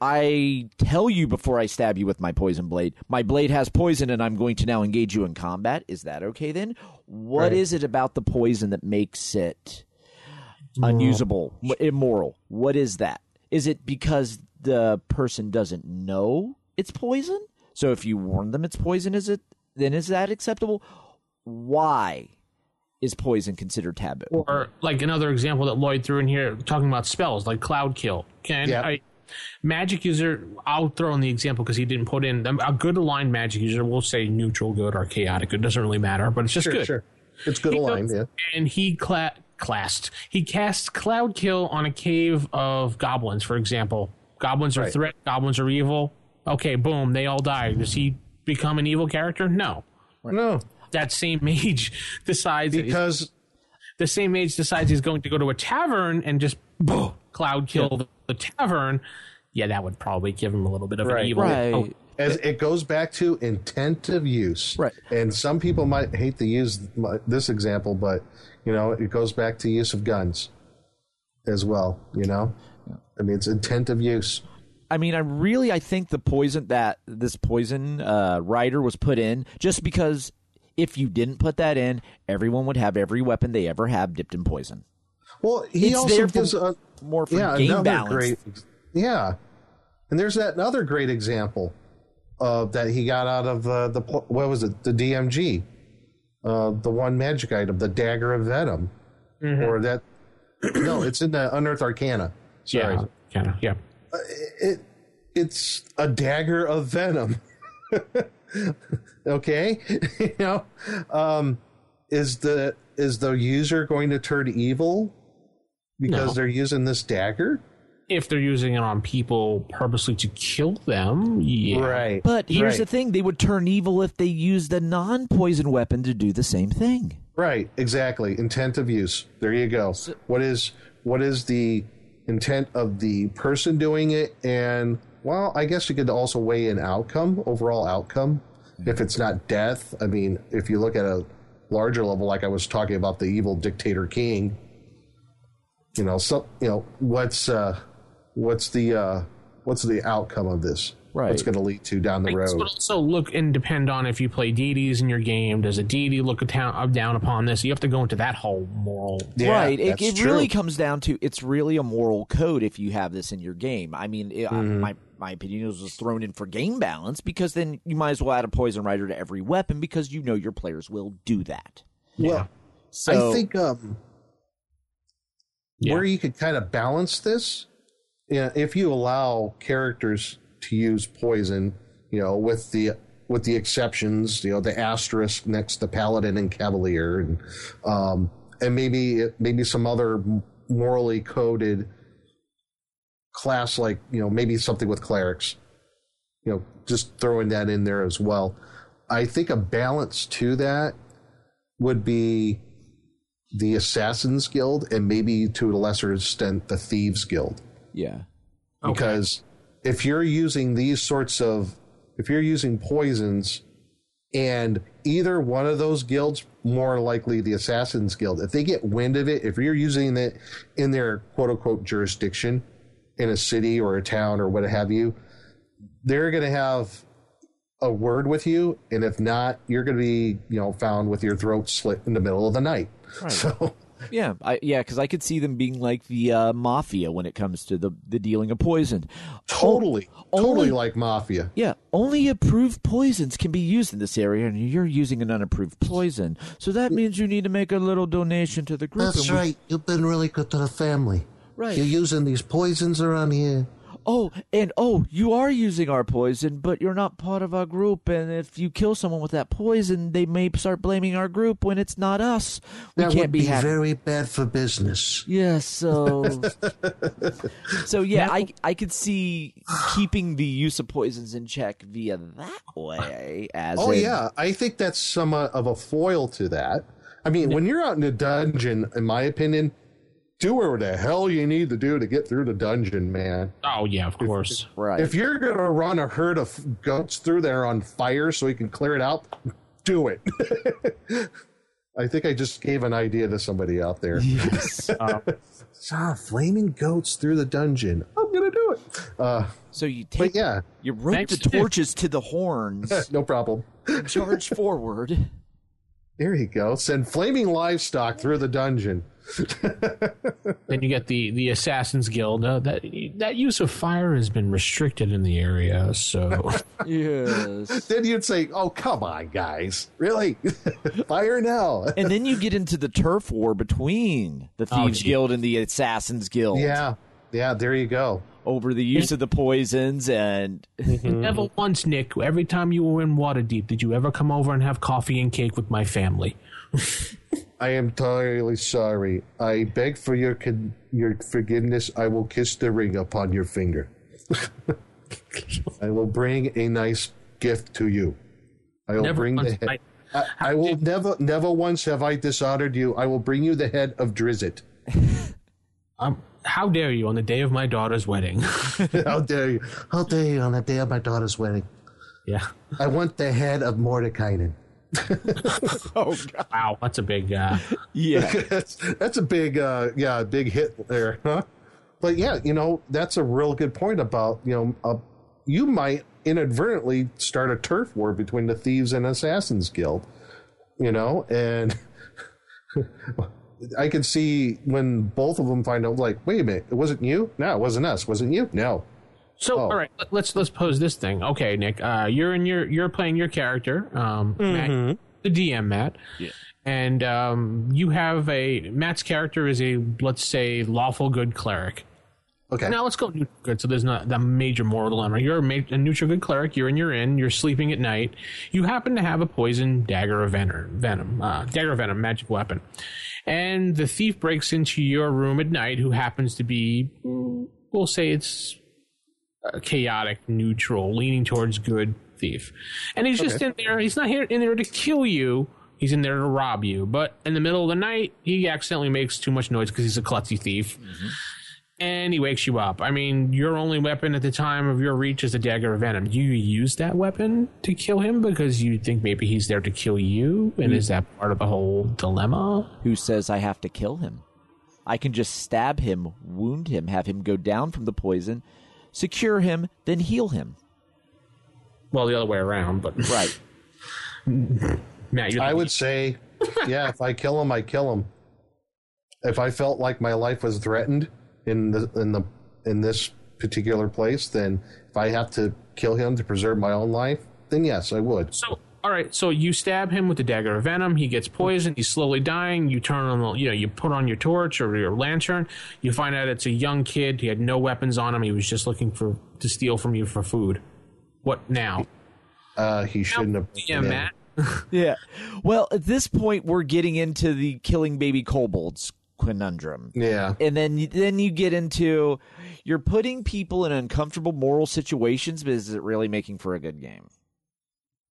I tell you before I stab you with my poison blade, my blade has poison, and I'm going to now engage you in combat. Is that okay then? What is Right. it about the poison that makes it unusable, m- immoral? What is that? Is it because the person doesn't know it's poison? So if you warn them it's poison, is it then is that acceptable? Why is poison considered taboo? Or like another example that Lloyd threw in here, talking about spells like Cloud Kill. Can Yeah. I, magic user? I'll throw in the example because he didn't put in a good aligned magic user. We'll say neutral good or chaotic good. Doesn't really matter, but it's just Sure, good. sure. It's good He aligned, goes- yeah. And he cla- classed. He casts Cloud Kill on a cave of goblins, for example. Goblins are Right. threat. Goblins are evil. Okay, boom, they all die. Does he become an evil character? No. No, That same mage decides because the same mage decides he's going to go to a tavern and just boom, cloud kill the, the tavern. Yeah, that would probably give him a little bit of Right. an evil. Right. Oh, as it goes back to intent of use. Right. And some people might hate to use this example, but you know, it goes back to use of guns as well. You know, I mean, it's intent of use. I mean, I really I think the poison that this poison uh, rider was put in just because if you didn't put that in, everyone would have every weapon they ever have dipped in poison. Well, he It's also there for- gives a more for yeah, game balance. great, yeah. And there's that another great example of that he got out of uh, the what was it the DMG, uh, the one magic item, the dagger of venom, Mm-hmm. or that no, it's in the Unearthed Arcana. Sorry, Yeah. of. Yeah. it it's a dagger of venom. okay, you know, um, is the is the user going to turn evil because No. they're using this dagger? If they're using it on people purposely to kill them, yeah. Right. But here's right, the thing: they would turn evil if they used a non-poison weapon to do the same thing. Right, exactly. Intent of use. There you go. what is what is the intent of the person doing it and well, I guess you could also weigh in outcome, overall outcome. If it's not death, I mean, if you look at a larger level like I was talking about the evil dictator king, you know, so you know, what's uh what's the uh what's the outcome of this? Right. What's going to lead to down the This road? would also look and depend on if you play deities in your game. Does a deity look down, up, down upon this? You have to go into that whole moral. Yeah, right. It, it really comes down to it's really a moral code if you have this in your game. I mean, it, Mm-hmm. my my opinion is was thrown in for game balance because then you might as well add a poison rider to every weapon because you know your players will do that. Well, So I think um Yeah. where you could kind of balance this yeah, if you allow characters to use poison you know with the with the exceptions you know the asterisk next to paladin and cavalier and um and maybe maybe some other morally coded class like you know maybe something with clerics you know just throwing that in there as well i think a balance to that would be the Assassins Guild and maybe to a lesser extent the Thieves Guild. yeah, Because if you're using these sorts of, if you're using poisons and either one of those guilds, more likely the Assassins Guild, if they get wind of it, if you're using it in their quote unquote jurisdiction in a city or a town or what have you, they're going to have a word with you. And if not, you're going to be, you know, found with your throat slit in the middle of the night. So, yeah, I, yeah. Because I could see them being like the uh, mafia when it comes to the the dealing of poison. totally, only- totally like Mafia. Yeah, only approved poisons can be used in this area, and you're using an unapproved poison. So that means you need to make a little donation to the group. That's we- You've been really good to the family. Right. You're using these poisons around here. Oh, and oh, you are using our poison, but you're not part of our group. And if you kill someone with that poison, they may start blaming our group when it's not us. We That can't would be, be very bad for business. Yeah, so so yeah, I I could see keeping the use of poisons in check via that way. As Oh in- yeah, I think that's somewhat of a foil to that. I mean, when you're out in a dungeon, in my opinion, do whatever the hell you need to do to get through the dungeon, man. Oh yeah, of course. right. If you're gonna run a herd of goats through there on fire so you can clear it out, do it. I think I just gave an idea to somebody out there. Yes. Ah, flaming goats through the dungeon. I'm gonna do it. Uh, so you take yeah, you rope the torches to the horns, no problem. charge forward. There you go. Send flaming livestock through the dungeon. Then you get the the Assassins Guild. Uh, that that use of fire has been restricted in the area, so Yes. Then you'd say, "Oh, come on, guys! Really? Fire now!" And then you get into the turf war between the Oh, Thieves gee. Guild and the Assassins Guild yeah, yeah. There you go. over the use of the poisons and never once, Nick. Every time you were in Waterdeep, did you ever come over and have coffee and cake with my family? I am entirely sorry. I beg for your con- your forgiveness. I will kiss the ring upon your finger. I will bring a nice gift to you. I will Never bring the head. I- I, I will never, never once have I dishonored you. I will bring you the head of Drizzt. um, how dare you on the day of my daughter's wedding? How dare you? How dare you on the day of my daughter's wedding? yeah. I want the head of Mordenkainen. Wow, that's a big. Uh, yeah. that's, that's a big, uh, yeah, big hit there, huh? But yeah, you know, that's a real good point about, you know, uh, you might inadvertently start a turf war between the Thieves and Assassins Guild, you know, and I can see when both of them find out, like, wait a minute, it wasn't you? No, it wasn't us. Wasn't you? No. So, Oh. all right, let- let's let's pose this thing. Okay, Nick, uh, you're in your you're playing your character, um, Matt, the DM, Matt. Yeah. And um, you have a Matt's character is a let's say lawful good cleric. Okay. Now let's go neutral good. So there's not the major moral dilemma. You're a, ma- a neutral good cleric. You're in your inn. You're sleeping at night. You happen to have a poison dagger of venom, venom, uh, dagger of venom, magic weapon, and the thief breaks into your room at night. Who happens to be, mm, we'll say it's a chaotic, neutral, leaning towards good thief, and he's just in there. He's not here in there to kill you. He's in there to rob you. But in the middle of the night, he accidentally makes too much noise because he's a klutzy thief mm-hmm. and he wakes you up. I mean, your only weapon at the time of your reach is a dagger of venom. Do you use that weapon to kill him because you think maybe he's there to kill you? And is mm. that part of the whole dilemma? Who says I have to kill him? I can just stab him, wound him, have him go down from the poison, secure him, then heal him. Well, the other way around, but Right. Matt, I would say, yeah, if I kill him, I kill him. If I felt like my life was threatened in the in the in this particular place, then if I have to kill him to preserve my own life, then yes, I would. So, all right. So you stab him with the dagger of venom. He gets poisoned. He's slowly dying. You turn on the, you know, you put on your torch or your lantern. You find out it's a young kid. He had no weapons on him. He was just looking for to steal from you for food. What now? Uh, he shouldn't have. Yeah, Matt. Yeah. Well, at this point, we're getting into the killing baby kobolds conundrum. Yeah, And then then you get into you're putting people in uncomfortable moral situations, but is it really making for a good game?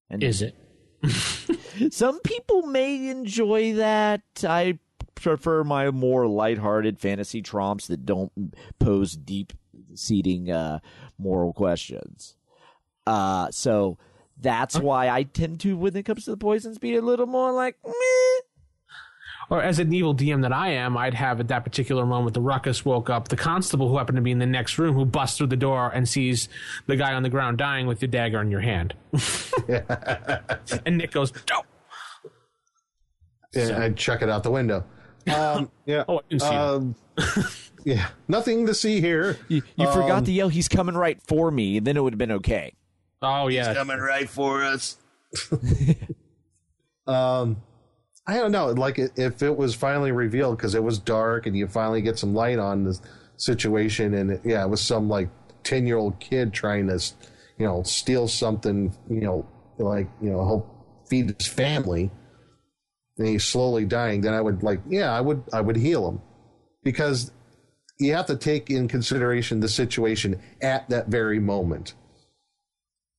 And Is it? some people may enjoy that. I prefer my more lighthearted fantasy tromps that don't pose deep seating uh, moral questions. Uh, so that's why I tend to, when it comes to the poisons, be a little more like, meh. Or as an evil DM that I am, I'd have at that particular moment the ruckus woke up the constable who happened to be in the next room who busts through the door and sees the guy on the ground dying with your dagger in your hand. and Nick goes, "Dope." and I'd chuck it out the window. Um, yeah. Oh, I didn't see that. um, yeah, nothing to see here. You, you forgot to yell, he's coming right for me, then it would have been okay. Oh yeah, he's coming right for us. um, I don't know. Like if it was finally revealed because it was dark and you finally get some light on the situation, and it, yeah, it was some like ten year old kid trying to, you know, steal something, you know, like you know, help feed his family, and he's slowly dying. Then I would like, yeah, I would, I would heal him because you have to take in consideration the situation at that very moment.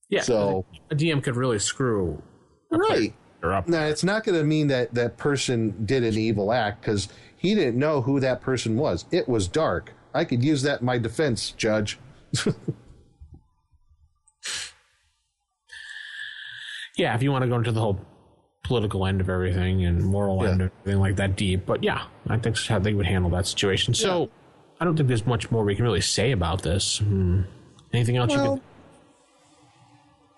yeah. So a DM could really screw right. Up. Now, it's not going to mean that that person did an evil act because he didn't know who that person was. It was dark. I could use that in my defense, Judge. Yeah, if you want to go into the whole political end of everything and moral end of everything like that deep, but yeah, I think that's how they would handle that situation. So I don't think there's much more we can really say about this. Hmm. Anything else you Well, can?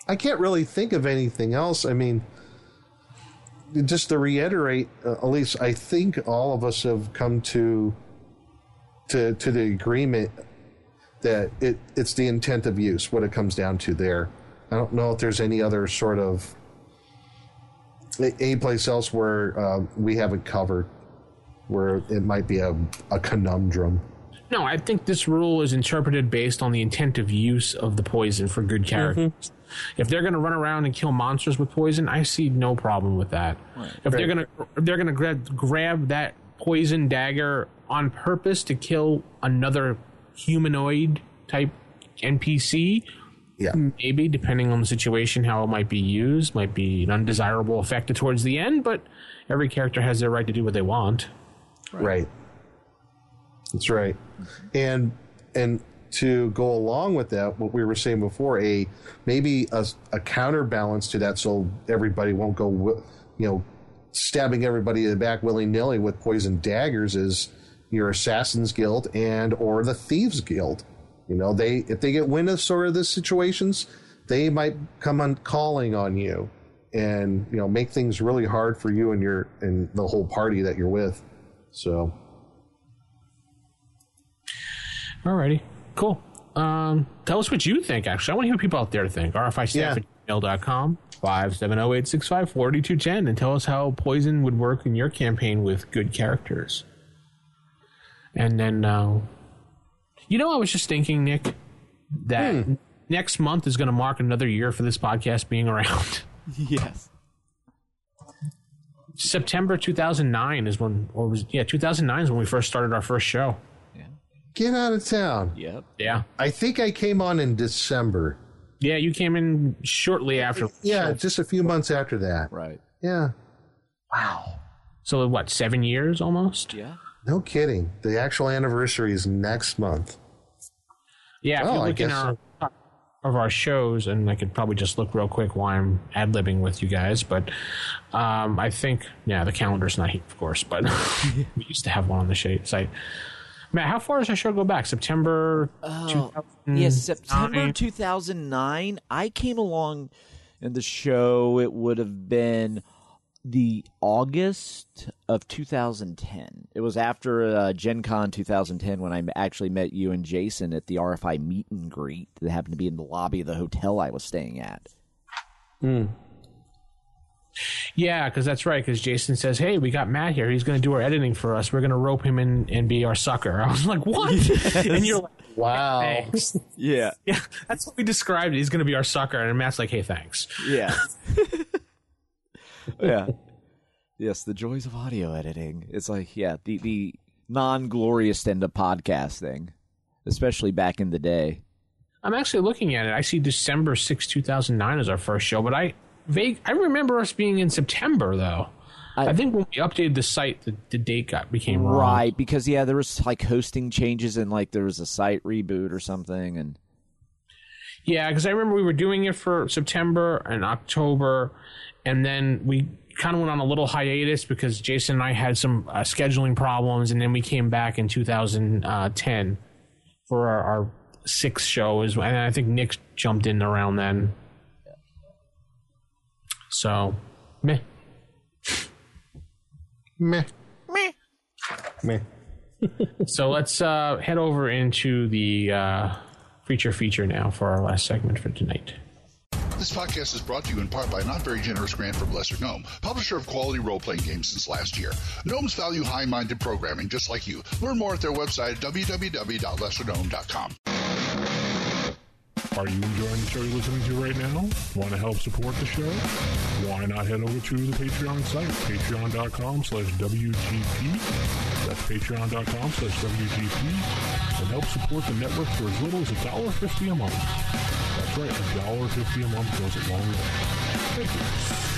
I can't really think of anything else. I mean, just to reiterate, uh, at least I think all of us have come to to to the agreement that it it's the intent of use what it comes down to there. I don't know if there's any other sort of any place else where uh, we haven't covered where it might be a, a conundrum. No, I think this rule is interpreted based on the intent of use of the poison for good characters. If they're going to run around and kill monsters with poison, I see no problem with that. If they're going to if they're going to grab grab that poison dagger on purpose to kill another humanoid type NPC, Yeah. maybe depending on the situation how it might be used, might be an undesirable effect towards the end, but every character has their right to do what they want. Right. That's right. And and to go along with that, what we were saying before, a maybe a, a counterbalance to that, so everybody won't go, you know, stabbing everybody in the back willy nilly with poison daggers is your assassins guild and or the thieves guild. You know, they if they get wind of sort of the situations, they might come on calling on you and you know make things really hard for you and your and the whole party that you're with. So Alrighty, cool. Um, tell us what you think, actually. I want to hear what people out there think. RFI staff at gmail.com, 570-865-4210, and tell us how poison would work in your campaign with good characters. And then, uh, You know, I was just thinking, Nick, that next month is going to mark another year for this podcast being around. Yes. September 2009 is when, or was yeah, 2009 is when we first started our first show. Get out of town. Yep. Yeah, I think I came on in December. yeah, you came in shortly after. Yeah, just a few months after that. Right. Yeah. Wow. So what? Seven years almost. Yeah. No kidding. The actual anniversary is next month. Yeah, if Well, you I look in guess our of our shows, and I could probably just look real quick while I'm ad libbing with you guys, but um, I think yeah, the calendar's not here, of course, but we used to have one on the sh- site. Matt, how far does our show go back? September. Oh, 2009? yes, September 2009. I came along in the show. It would have been the August of 2010. It was after uh, Gen Con 2010 when I actually met you and Jason at the RFI meet and greet that happened to be in the lobby of the hotel I was staying at. Yeah, because that's right. Because Jason says, "Hey, we got Matt here. He's going to do our editing for us. We're going to rope him in and be our sucker." I was like, "What?" And you're like, Wow. Yeah. Yeah, that's what we described. it. He's going to be our sucker, and Matt's like, "Hey, thanks." Yeah. yeah. Yes, the joys of audio editing. It's like, yeah, the the non glorious end of podcasting, especially back in the day. I'm actually looking at it. I see December 6, 2009 as our first show, but I vague I remember us being in September though. I, I- think when we updated the site, the, the date got became wrong. Right, because yeah, there was like hosting changes and like there was a site reboot or something and Yeah, because I remember we were doing it for September and October, and then we kind of went on a little hiatus because Jason and I had some uh, scheduling problems, and then we came back in 2010 for our, our sixth show, is and I think Nick jumped in around then. So, meh. Meh. Meh. So let's uh, head over into the uh, feature feature now for our last segment for tonight. This podcast is brought to you in part by a not very generous grant from Lesser Gnome, publisher of quality role playing games since last year. Gnomes value high minded programming just like you. Learn more at their website at www.lessergnome.com. Are you enjoying the show you're listening to right now? Want to help support the show? Why not head over to the Patreon site, patreon.com slash WGP. That's patreon.com slash WGP. And help support the network for as little as $1.50 a month. That's right, $1.50 a month goes a long way. Thank you.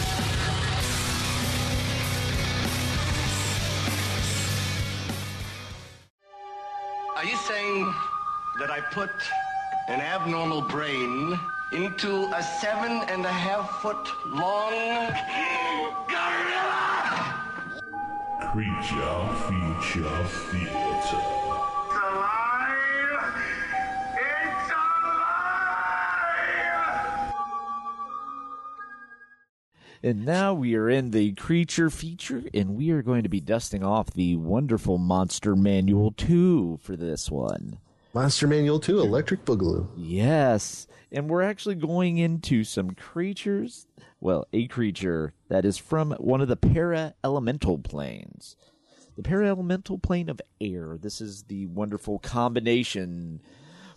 Are you saying that I put an abnormal brain into a seven and a half foot long gorilla? Creature Feature Theater. It's alive! It's alive! And now we are in the creature feature, and we are going to be dusting off the wonderful Monster Manual 2 for this one. Monster Manual 2, Electric Boogaloo. Yes. And we're actually going into some creatures. Well, a creature that is from one of the para elemental planes. The para elemental plane of air. This is the wonderful combination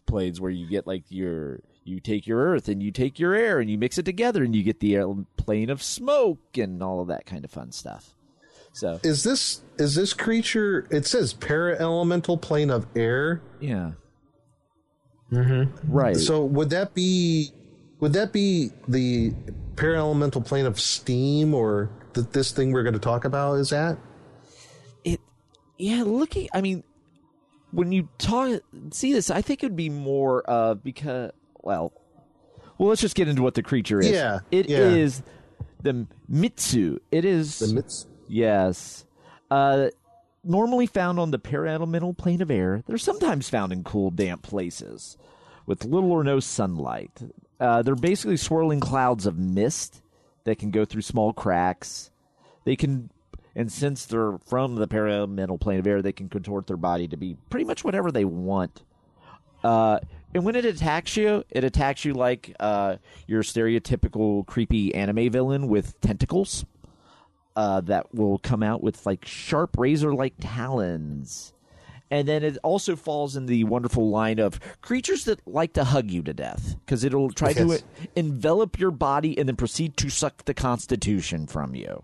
planes where you get like your. You take your earth and you take your air and you mix it together and you get the um, plane of smoke and all of that kind of fun stuff. So, Is this is this creature it says para elemental plane of air? yeah. Mm-hmm. Right. So would that be would that be the para elemental plane of steam or that this thing we're going to talk about is at? it yeah looking i mean when you talk see this i think it would be more uh because well well let's just get into what the creature is Yeah, It is yeah. the mihstu it is The Mihstu. yes uh normally found on the paraelemental plane of air they're sometimes found in cool damp places with little or no sunlight. Uh, they're basically swirling clouds of mist that can go through small cracks. They can and since they're from the paraelemental plane of air they can contort their body to be pretty much whatever they want. Uh, and when it attacks you it attacks you like uh, your stereotypical creepy anime villain with tentacles uh, that will come out with like sharp razor like talons And then it also falls in the wonderful line of creatures that like to hug you to death because it'll try to envelop your body and then proceed to suck the constitution from you.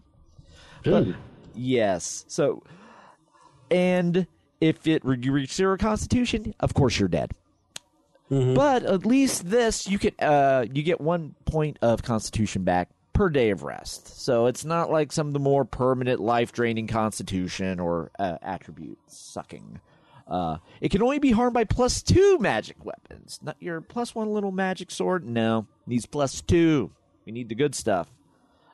But- yes. So, and if it you reach zero constitution, of course you're dead. But at least this you get uh you get one point of constitution back per day of rest. So it's not like some of the more permanent life draining constitution or uh, attribute sucking. Uh, it can only be harmed by plus two magic weapons. Not your plus one little magic sword. No, needs plus two. We need the good stuff.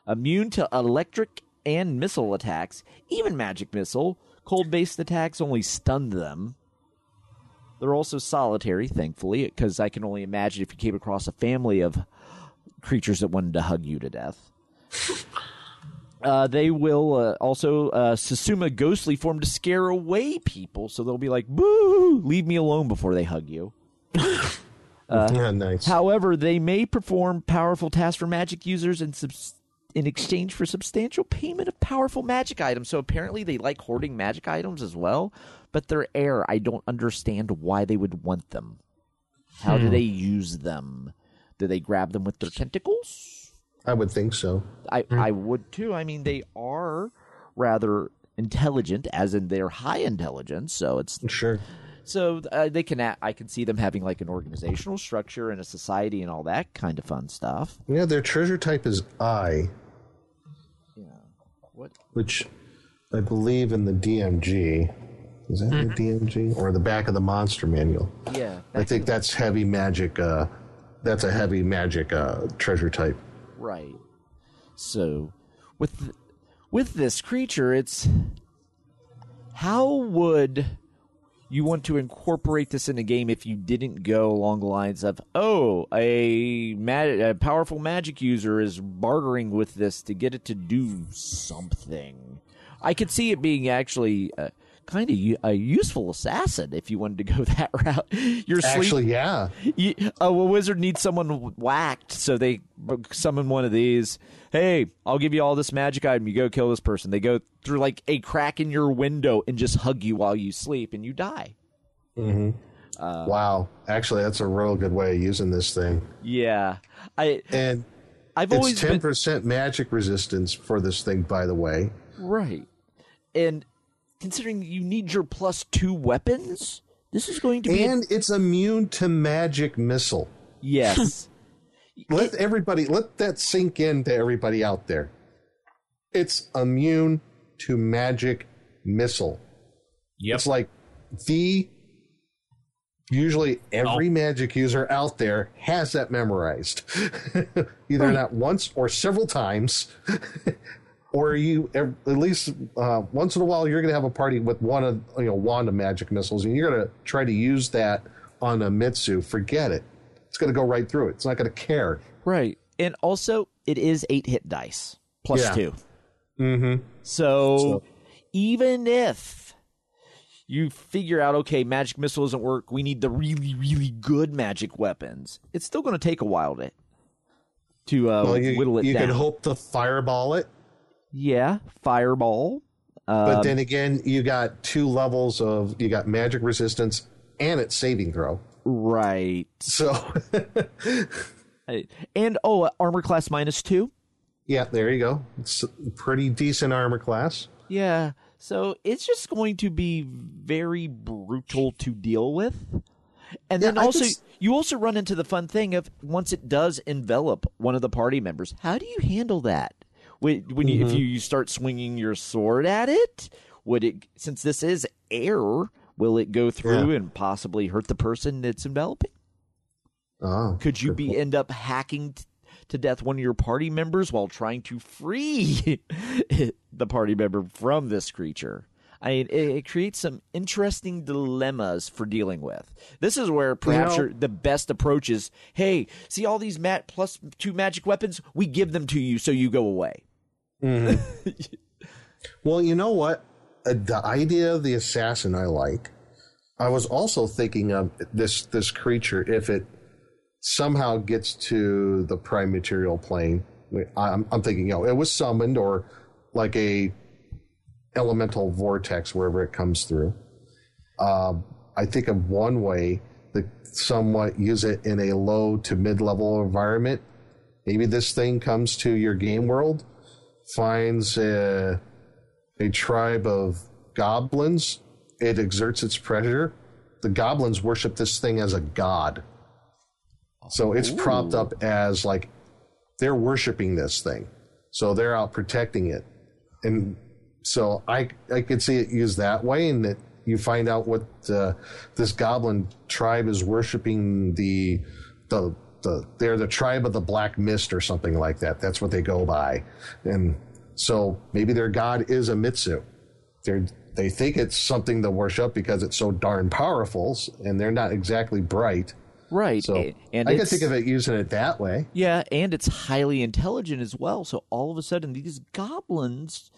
Immune to electric and missile attacks, even magic missile. Cold based attacks only stun them. They're also solitary, thankfully, because I can only imagine if you came across a family of creatures that wanted to hug you to death. Uh, they will uh, also uh, assume a ghostly form to scare away people, so they'll be like, "Boo! Leave me alone!" before they hug you. yeah, nice. However, they may perform powerful tasks for magic users in, subs- in exchange for substantial payment of powerful magic items. So apparently, they like hoarding magic items as well, but they're air. I don't understand why they would want them. How do they use them? Do they grab them with their tentacles? I would think so. I, I would too. I mean, they are rather intelligent, as in they're high intelligence. So it's Sure. so uh, they can. a- I can see them having like an organizational structure and a society and all that kind of fun stuff. Yeah, their treasure type is I, Yeah. What? which I believe in the DMG. Is that the DMG or the back of the monster manual? Yeah. I think that's heavy magic. Uh, that's a heavy magic uh, treasure type. Right. So, with with this creature, it's how would you want to incorporate this in a game if you didn't go along the lines of oh a, ma- a powerful magic user is bartering with this to get it to do something i could see it being actually uh, kind of a useful assassin if you wanted to go that route you're sleep- Actually, yeah. you, oh, a wizard needs someone whacked, so they summon one of these. Hey, I'll give you all this magic item. You go kill this person. They go through like a crack in your window and just hug you while you sleep, and you die. Mm-hmm. Uh, wow. Actually, that's a real good way of using this thing. Yeah, I And I've it's always ten percent magic resistance for this thing, by the way. right, and considering you need your plus two weapons, this is going to be a- And it's immune to magic missile. yes. Let everybody let that sink in to everybody out there. It's immune to magic missile. Yep. It's like the usually every Oh. magic user out there has that memorized. Either not once or several times. or you at least uh, once in a while you're going to have a party with one of you know wand of magic missiles and you're going to try to use that on a Mihstu. Forget it. It's going to go right through it. It's not going to care. Right. And also, it is eight hit dice plus Yeah. two. Mm-hmm. So, So- even if you figure out, okay, magic missile doesn't work, we need the really, really good magic weapons, it's still going to take a while to, to uh, Well, you, whittle it down. you down. could hope to fireball it, yeah, fireball. but Um, then again, you got two levels of you got magic resistance and its saving throw. right. So And, oh, uh, armor class minus two. yeah, there you go. It's a pretty decent armor class. Yeah. So it's just going to be very brutal to deal with. And then Yeah, I also just- you also run into the fun thing of once it does envelop one of the party members, how do you handle that? When, when Mm-hmm. if you start swinging your sword at it, would it since this is air, will it go through Yeah. and possibly hurt the person it's enveloping? Oh, Could you be end up hacking t- to death one of your party members while trying to free the party member from this creature? I mean, it, it creates some interesting dilemmas for dealing with. This is where perhaps know- the best approach is: Hey, see all these mat plus two magic weapons? We give them to you so you go away. Well, you know what? Uh, the idea of the assassin I like. I was also thinking of this this creature if it somehow gets to the prime material plane. I'm, I'm thinking, you know, it was summoned or like a elemental vortex wherever it comes through. Um, I think of one way to somewhat use it in a low to mid level environment. Maybe this thing comes to your game world, finds a, a tribe of goblins. It exerts its pressure. The goblins worship this thing as a god. So it's propped up as like they're worshiping this thing. So they're out protecting it. And so I I could see it used that way and that you find out what uh, this goblin tribe is worshiping the the the they're the tribe of the black mist or something like that. That's what they go by. And so maybe their god is a Mihstu. They're they think it's something to worship because it's so darn powerful and they're not exactly bright. Right. So a- and I can think of it using it that way. Yeah, and it's highly intelligent as well. So all of a sudden, these goblins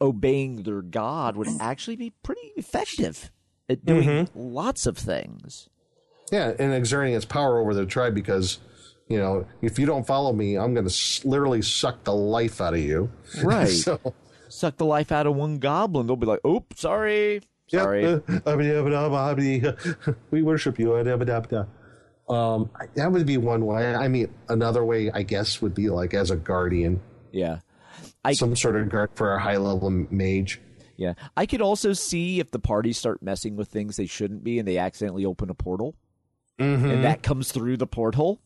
obeying their god would actually be pretty effective at doing Mm-hmm. lots of things. Yeah, and exerting its power over the tribe because, you know, if you don't follow me, I'm going to s- literally suck the life out of you. Right. so, Suck the life out of one goblin. They'll be like, "Oops, sorry, sorry." Yep, uh, abdi, abdi. we worship you. Um, that would be one way. I mean, another way, I guess, would be like as a guardian, yeah. I some sort of guard for a high level mage. yeah. I could also see if the parties start messing with things they shouldn't be, and they accidentally open a portal, Mm-hmm. and that comes through the porthole.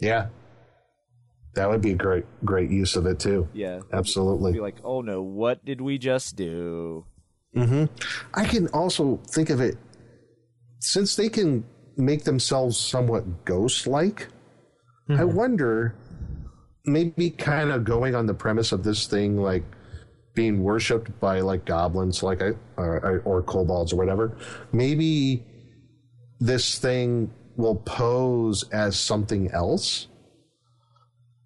Yeah, that would be a great, great use of it too. Yeah. absolutely. Be like, "Oh no, what did we just do?" I can also think of it since they can make themselves somewhat ghost like. I wonder, maybe kind of going on the premise of this thing, like being worshipped by like goblins, like I or, or kobolds or whatever. Maybe this thing will pose as something else.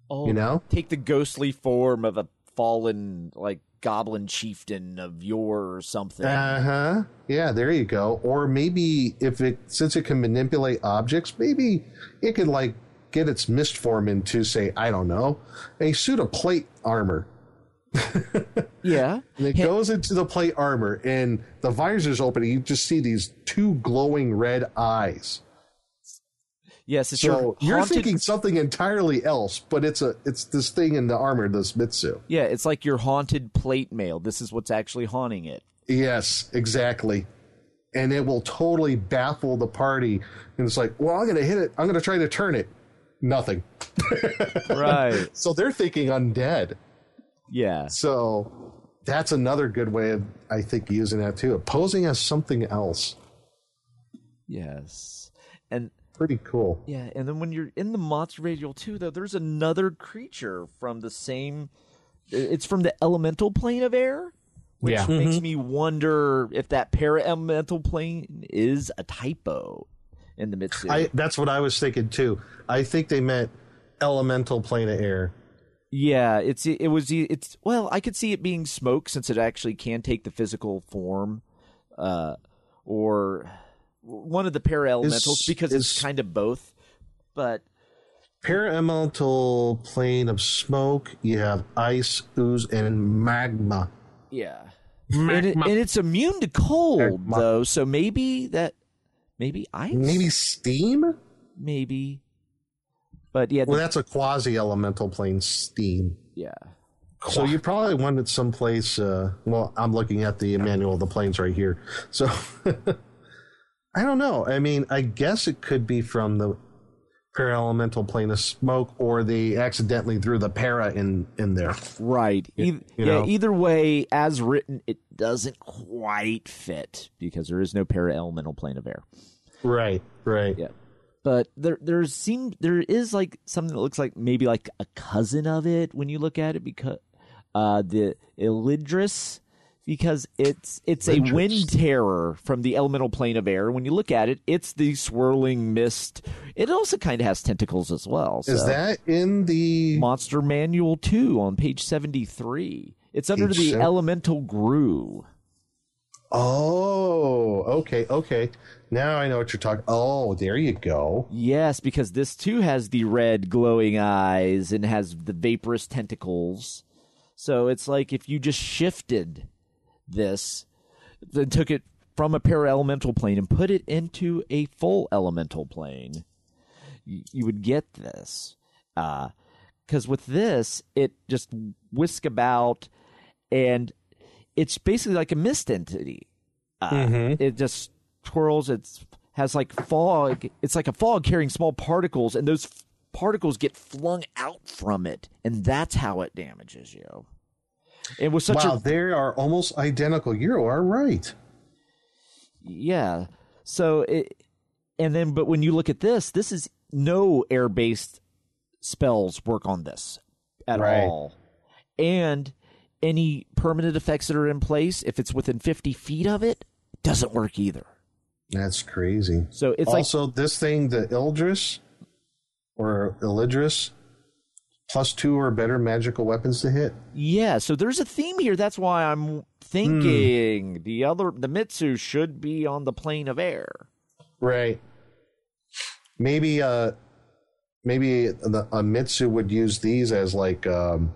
Oh, You know? take the ghostly form of a fallen like goblin chieftain of yore or something. Uh huh. Yeah, there you go. Or maybe if it since it can manipulate objects, maybe it could like get its mist form into say I don't know a suit of plate armor. yeah. And it Ha- goes into the plate armor, and the visor's open. And you just see these two glowing red eyes. yes, it's So your you're haunted, thinking something entirely else, but it's a it's this thing in the armor, this Mihstu. Yeah, it's like your haunted plate mail. This is what's actually haunting it. Yes, exactly. And it will totally baffle the party. And it's like, well, I'm going to hit it. I'm going to try to turn it. Nothing. Right. So they're thinking undead. yeah. So that's another good way of, I think, using that too. Posing as something else. Yes. And Pretty cool. yeah, and then when you're in the Monster Manual too, though, there's another creature from the same. It's from the elemental plane of air, which Yeah. makes mm-hmm. me wonder if that para elemental plane is a typo in the Mihstu. I, that's what I was thinking too. I think they meant elemental plane of air. Yeah, it's it was it's well, I could see it being smoke since it actually can take the physical form, uh, or one of the para elementals Is- because it's kind of both. But para elemental plane of smoke. You have ice, ooze, and magma. yeah, and, it, and it's immune to cold Magma. though, so maybe that maybe ice, Maybe steam? maybe. But yeah, the- Well, that's a quasi elemental plane steam. yeah, So you probably wanted someplace. Uh, well, I'm looking at the manual of the planes right here. So I don't know. I mean, I guess it could be from the para-elemental plane of smoke, or they accidentally threw the para in in there. right. Yeah, know. either way, as written, it doesn't quite fit because there is no para elemental plane of air. Right. Right. Yeah. But there there seems there is like something that looks like maybe like a cousin of it when you look at it because uh the Ildriss because it's it's a wind terror from the elemental plane of air. When you look at it, it's the swirling mist. It also kind of has tentacles as well. Is that in the? Monster Manual 2 on page 73? It's under Page the seven- elemental grue. Oh, okay, okay. Now I know what you're talking. Oh, there you go. Yes, because this too has the red glowing eyes and has the vaporous tentacles. So it's like if you just shifted this, then took it from a para elemental plane and put it into a full elemental plane, you, you would get this. Uh, because with this, it just whisk about, and it's basically like a mist entity. Uh, It just twirls. It has like fog. It's like a fog carrying small particles, and those f- particles get flung out from it, and that's how it damages you. It was such wow, a they are almost identical. You are right. yeah. So it, and then but when you look at this, this is no air based spells work on this at Right. all, and any permanent effects that are in place, if it's within fifty feet of it, doesn't work either. That's crazy. So it's like also this thing, the Ildriss or Elidris, plus two or better magical weapons to hit. Yeah, so there's a theme here. That's why I'm thinking the other the Mihstu should be on the plane of air. Right. Maybe uh maybe the, a Mihstu would use these as like um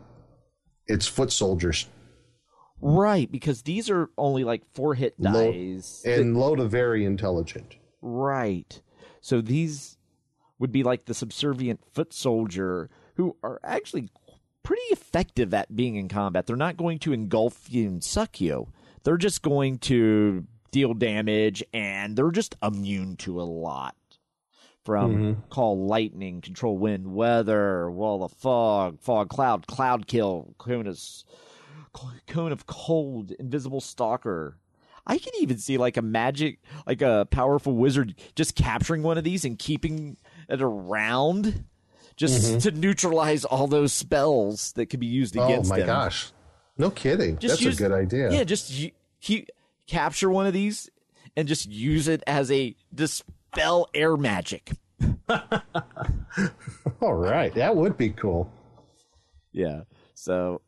its foot soldiers Right, because these are only like four hit Low- dice. and low to very intelligent. Right. So these would be like the subservient foot soldier who are actually pretty effective at being in combat. They're not going to engulf you and suck you. They're just going to deal damage and they're just immune to a lot. From mm-hmm. call lightning, control wind, weather, wall of fog, fog cloud, cloud kill, cone of, cone of cold, invisible stalker. I can even see like a magic, like a powerful wizard just capturing one of these and keeping it around just mm-hmm. to neutralize all those spells that could be used oh against them. Oh my them. gosh. No kidding. Just That's use- a good idea. Yeah, just he, capture one of these and just use it as a dispel air magic. All right. That would be cool. Yeah. So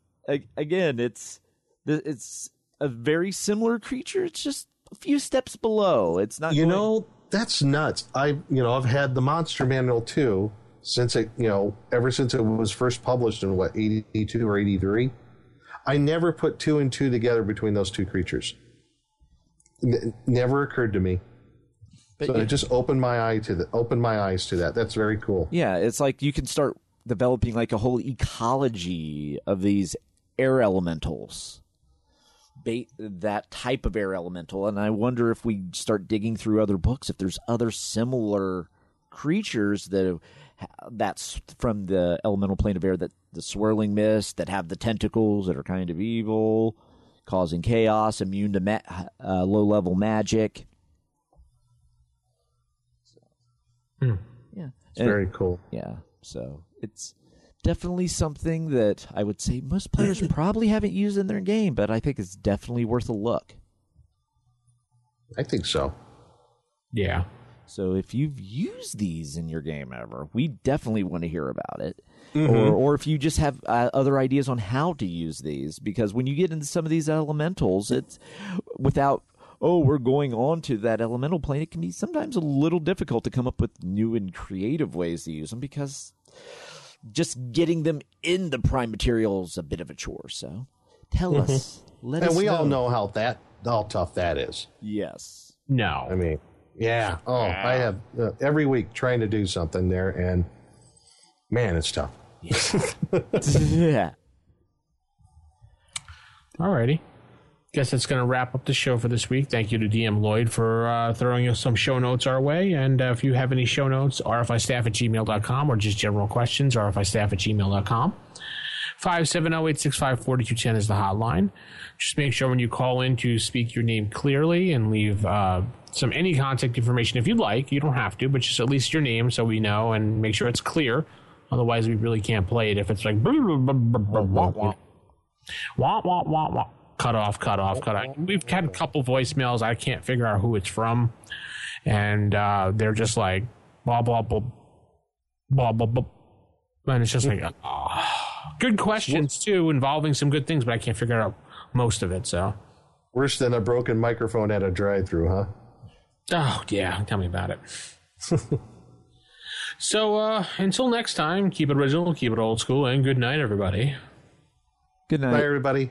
again, it's it's a very similar creature. It's just a few steps below. It's not. You going- know, that's nuts. I you know, I've had the Monster Manual too since it, you know, ever since it was first published in what, 82 or 83. I never put two and two together between those two creatures. N- never occurred to me. But so yeah- it just opened my eye to the opened my eyes to that. That's very cool. Yeah, it's like you can start developing like a whole ecology of these air elementals. Ba- that type of air elemental, and I wonder if we start digging through other books if there's other similar creatures that that's from the elemental plane of air that the swirling mist that have the tentacles that are kind of evil, causing chaos, immune to ma- uh, low level magic. Yeah, It's And- very cool. yeah, so it's definitely something that I would say most players probably haven't used in their game, but I think it's definitely worth a look. I think so. Yeah. So if you've used these in your game ever, we definitely want to hear about it. Mm-hmm. Or, or if you just have uh, other ideas on how to use these, because when you get into some of these elementals, it's without oh we're going on to that elemental plane. It can be sometimes a little difficult to come up with new and creative ways to use them because just getting them in the prime material is a bit of a chore. So tell us, let us Mm-hmm. And we know. all know how that how tough that is. Yes. No. I mean, yeah. Oh, I have uh, every week trying to do something there, and man, it's tough. yeah. Alrighty. Guess that's going to wrap up the show for this week. Thank you to DM Lloyd for uh, throwing us some show notes our way. And uh, if you have any show notes, rfistaff at gmail.com or just general questions, rfistaff at gmail.com. 570-865-4210 is the hotline. Just make sure when you call in to speak your name clearly and leave uh, some any contact information if you'd like. You don't have to, but just at least your name so we know and make sure it's clear. Otherwise, we really can't play it if it's like wah, wah, wah, wah, wah. Cut off, cut off, cut off. We've had a couple voicemails. I can't figure out who it's from, and uh, they're just like blah blah blah blah blah blah, and it's just like ah. good questions too, involving some good things, but I can't figure out most of it. So, Worse than a broken microphone at a drive-through, huh? oh yeah, tell me about it. so uh, until next time, keep it original, keep it old school, and good night, everybody. Good night. Bye, everybody.